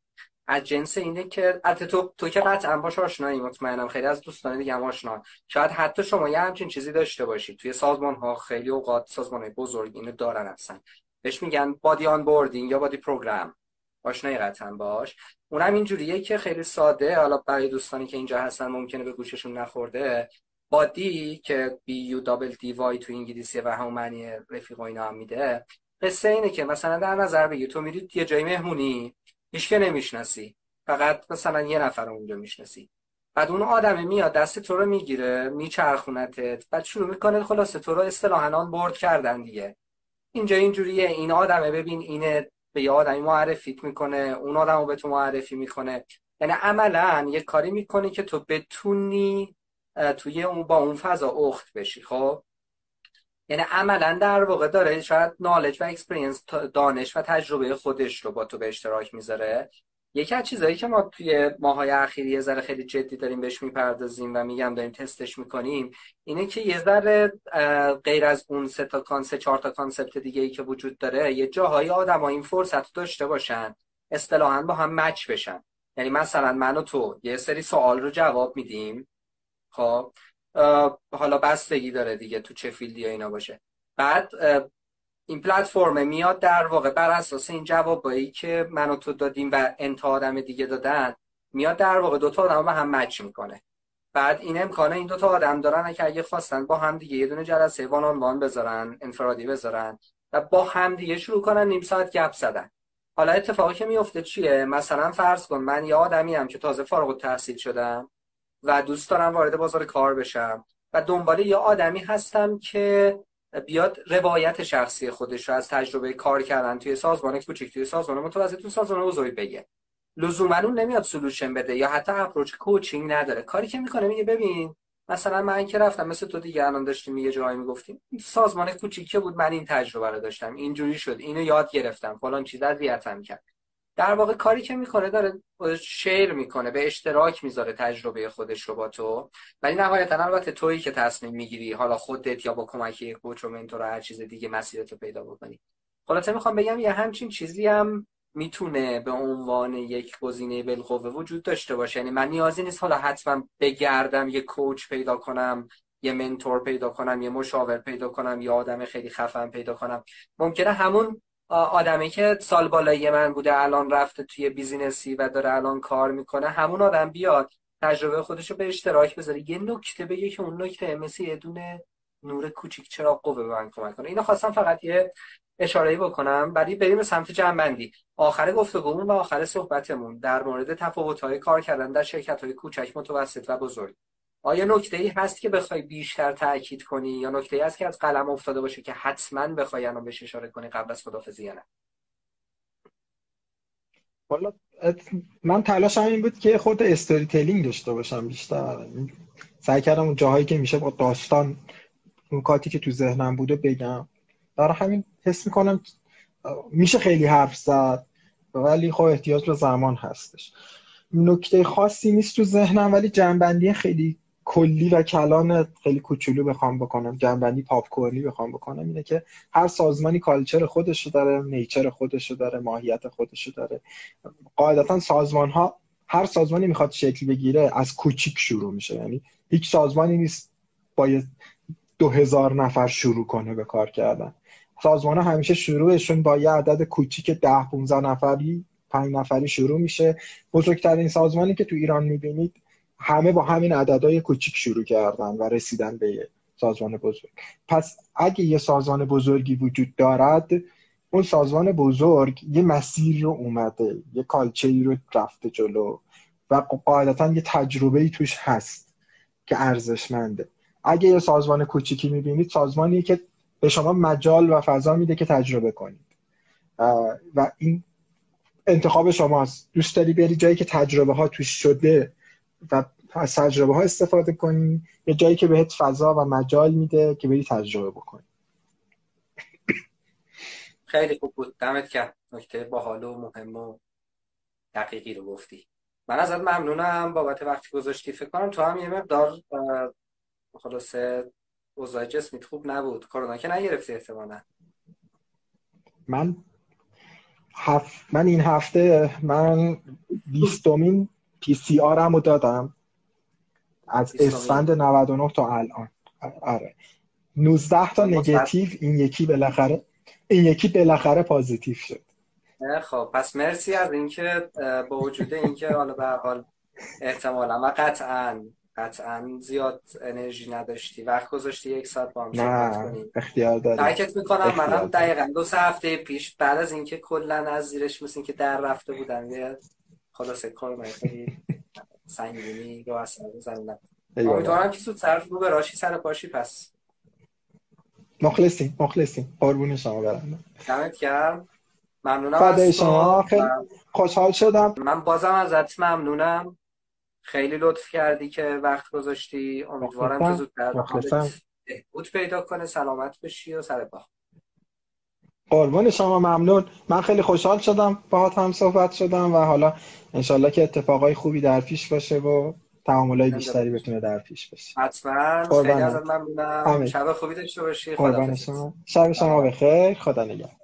از جنس اینه که البته تو تو که قطعا باش آشنایی مطمئنم خیلی از دوستان دیگه هم آشنا شاید حتی شما یه همچین چیزی داشته باشید. توی سازمان ها خیلی اوقات سازمان های بزرگ اینو دارن هستن. بهش میگن buddy onboarding یا buddy program آشنایی قطعا باش. اونم اینجوریه که خیلی ساده. حالا برای دوستانی که اینجا هستن ممکنه به گوششون نخورده. buddy که B U double D Y تو انگلیسی و همون معنی رفیق و اینا هم میده قصه اینه که مثلا در نظر بگیر تو میری یه جای مهمونی هیچ که نمی‌شناسی فقط مثلا یه نفر اونجا می‌شناسی. بعد اون آدم میاد دست تو رو می‌گیره میچرخونتت بعد شروع می‌کنه خلاصه تو رو اصطلاحا برد کردن دیگه. اینجا اینجوریه این آدمه ببین اینه به یه آدمی معرفیت می‌کنه اون آدمو به تو معرفی می‌کنه. یعنی عملا یه کاری می‌کنی که تو بتونی توی اون با اون فضا اخت بشی. خب؟ یعنی عملا در واقع داره شاید knowledge و experience دانش و تجربه خودش رو با تو به اشتراک می‌ذاره. یکی از چیزهایی که ما توی ماهای اخیری یه ذره خیلی جدی داریم بهش می‌پردازیم و میگم داریم تستش می‌کنیم اینه که یه ذره غیر از اون سه تا concept چهار تا concept دیگه ای که وجود داره یه جاهای آدم این فرصت داشته باشن اصطلاحا با هم match بشن. یعنی مثلا من و تو یه سری سوال رو جواب میدیم. خب حالا بستگی داره دیگه تو چه فیلدی اینا باشه. بعد این پلتفرم میاد در واقع بر اساس این جوابایی که من و تو دادیم و انت آدم دیگه دادن میاد در واقع دوتا آدم هم مچ می‌کنه. بعد این امکانه این دوتا آدم دارن که اگه خواستن با هم دیگه یه دونه جلسه وان آن وان بذارن انفرادی بذارن و با هم دیگه شروع کنن نیم ساعت گپ زدن. حالا اتفاقی که میفته چیه؟ مثلا فرض کن من یه آدمی هم که تازه فارغ التحصیل شدم. و دوست دارم وارد بازار کار بشم و دنبال یه آدمی هستم که بیاد روایت شخصی خودش رو از تجربه کار کردن توی سازمان کوچیک توی سازمان متوسط توی سازمان بزرگ بگه. لزوما اون نمیاد سولوشن بده یا حتی اپروچ کوچینگ نداره. کاری که می‌کنه میگه ببین مثلا من که رفتم مثل تو دیگه الان داشتیم یه جایی می‌گفتیم سازمان کوچیکه بود من این تجربه رو داشتم. اینجوری شد. اینو یاد گرفتم. فلان چیز اذیتم کرد در واقع کاری که می‌کنه داره شیر می‌کنه به اشتراک می‌ذاره تجربه خودش رو با تو. ولی نهایتا البته تویی که تصمیم می‌گیری حالا خودت یا با کمک یک کوچ و منتور هر چیز دیگه مسیرتو پیدا بکنی. خلاصه می‌خوام بگم یه همچین چیزی هم می‌تونه به عنوان یک گزینه بالقوه وجود داشته باشه. یعنی من نیازی نیست حالا حتما بگردم یه کوچ پیدا کنم یه منتور پیدا کنم یه مشاور پیدا کنم یه آدم خیلی خفن پیدا کنم. ممکنه همون آدمی که سال بالایی من بوده الان رفته توی بیزینسی و داره الان کار می‌کنه همون آدم بیاد تجربه خودش رو به اشتراک بذاره. یه نکته بگه که اون نکته مثل یه دونه نور کوچیک چرا قوه به من کمک کنه. اینو خواستم فقط یه اشاره بکنم. بعدی بریم به سمت جنبندی. آخر گفتگومون و آخر صحبتمون در مورد تفاوت‌های کار کردن در شرکت‌های کوچک متوسط و بزرگ. آیا نکته ای هست که بخوای بیشتر تاکید کنی؟ یا نکته ای هست که از قلم افتاده باشه که حتما بخوای الان بهش اشاره کنی قبل از خدافظی یا نه؟ والا من تلاشم این بود که خود استوری تیلینگ داشته باشم بیشتر. سعی کردم اون جاهایی که میشه با داستان نکاتی که تو ذهنم بوده بگم. برای همین حس می‌کنم میشه خیلی حرف زد ولی خب احتیاج به زمان هستش. نکته خاصی نیست تو ذهنم ولی جنبندی خیلی کلی و کلان خیلی کوچولو بخوام بکنم جنبندی پاپ کورنی بخوام بکنم اینه که هر سازمانی کالچر خودشو داره نیچر خودشو داره ماهیت خودشو داره. قاعدتا سازمان ها هر سازمانی می‌خواد شکل بگیره از کوچیک شروع میشه. یعنی هیچ سازمانی نیست با دو هزار نفر شروع کنه به کار کردن. سازمان ها همیشه شروعشون با یه عدد کوچیک ده 15 نفری پنج نفری شروع میشه. بزرگترین سازمانی که تو ایران می‌بینید همه با همین عددهای کوچیک شروع کردن و رسیدن به سازمان بزرگ. پس اگه یه سازمان بزرگی وجود دارد اون سازمان بزرگ یه مسیر رو اومده یه کالچری رو رفته جلو و قاعدتا یه تجربه توش هست که ارزشمنده. اگه یه سازمان کوچیکی می‌بینید سازمانی که به شما مجال و فضا میده که تجربه کنید. و این انتخاب شماست. دوست داری بری جایی که تجربه ها توش شده و از تجربه ها استفاده کنی. یا جایی که بهت فضا و مجال میده که بری تجربه بکنی. خیلی خوب بود. دمت کرد نکته باحال و مهم و دقیقی رو گفتی. من ازت ممنونم بابت وقتی گذاشتی. فکر کنم تو هم یه مقدار خلاصه اوضاع جسمیت خوب نبود. کرونا که نگرفتی احتمالا. من هف... من این هفته من بیستمین پی سی آرم رو دادم. از اسفند 99 تا الان. آره. 19 تا نگتیو این یکی بالاخره این یکی بالاخره پازیتیو شد. خب پس مرسی از اینکه با وجود اینکه حالا به حال احتمالا و قطعا قطعا زیاد انرژی نداشتی. وقت گذاشتی یک ساعت با هم صحبت کنیم اختیار داری تاکید می‌کنم منم دقیقا دو سه هفته پیش بعد از اینکه کلا از زیرش مثل که در رفته بودم یه خلاصه کار خیلی سنگینی رو اصلا بزنم امیدوارم که سود صرف رو به راشی سر پاشی پس. مخلصیم مخلصیم. قربون شما برم. دمت گرم. ممنونم از شما. خیلی خوشحال شدم. من بازم ازت ممنونم. خیلی لطف کردی که وقت گذاشتی. امیدوارم که زودتر بهبود پیدا کنه سلامت بشی و سر با قربان شما ممنون. من خیلی خوشحال شدم باهات هم صحبت شدم و حالا انشالله که اتفاقای خوبی در پیش باشه و تعاملای بیشتری بتونه در پیش باشه. حتما. خیلی ازت ممنونم. شب خوبی داشته باشی. شما. شب شما بخیر. خدا نگهدار.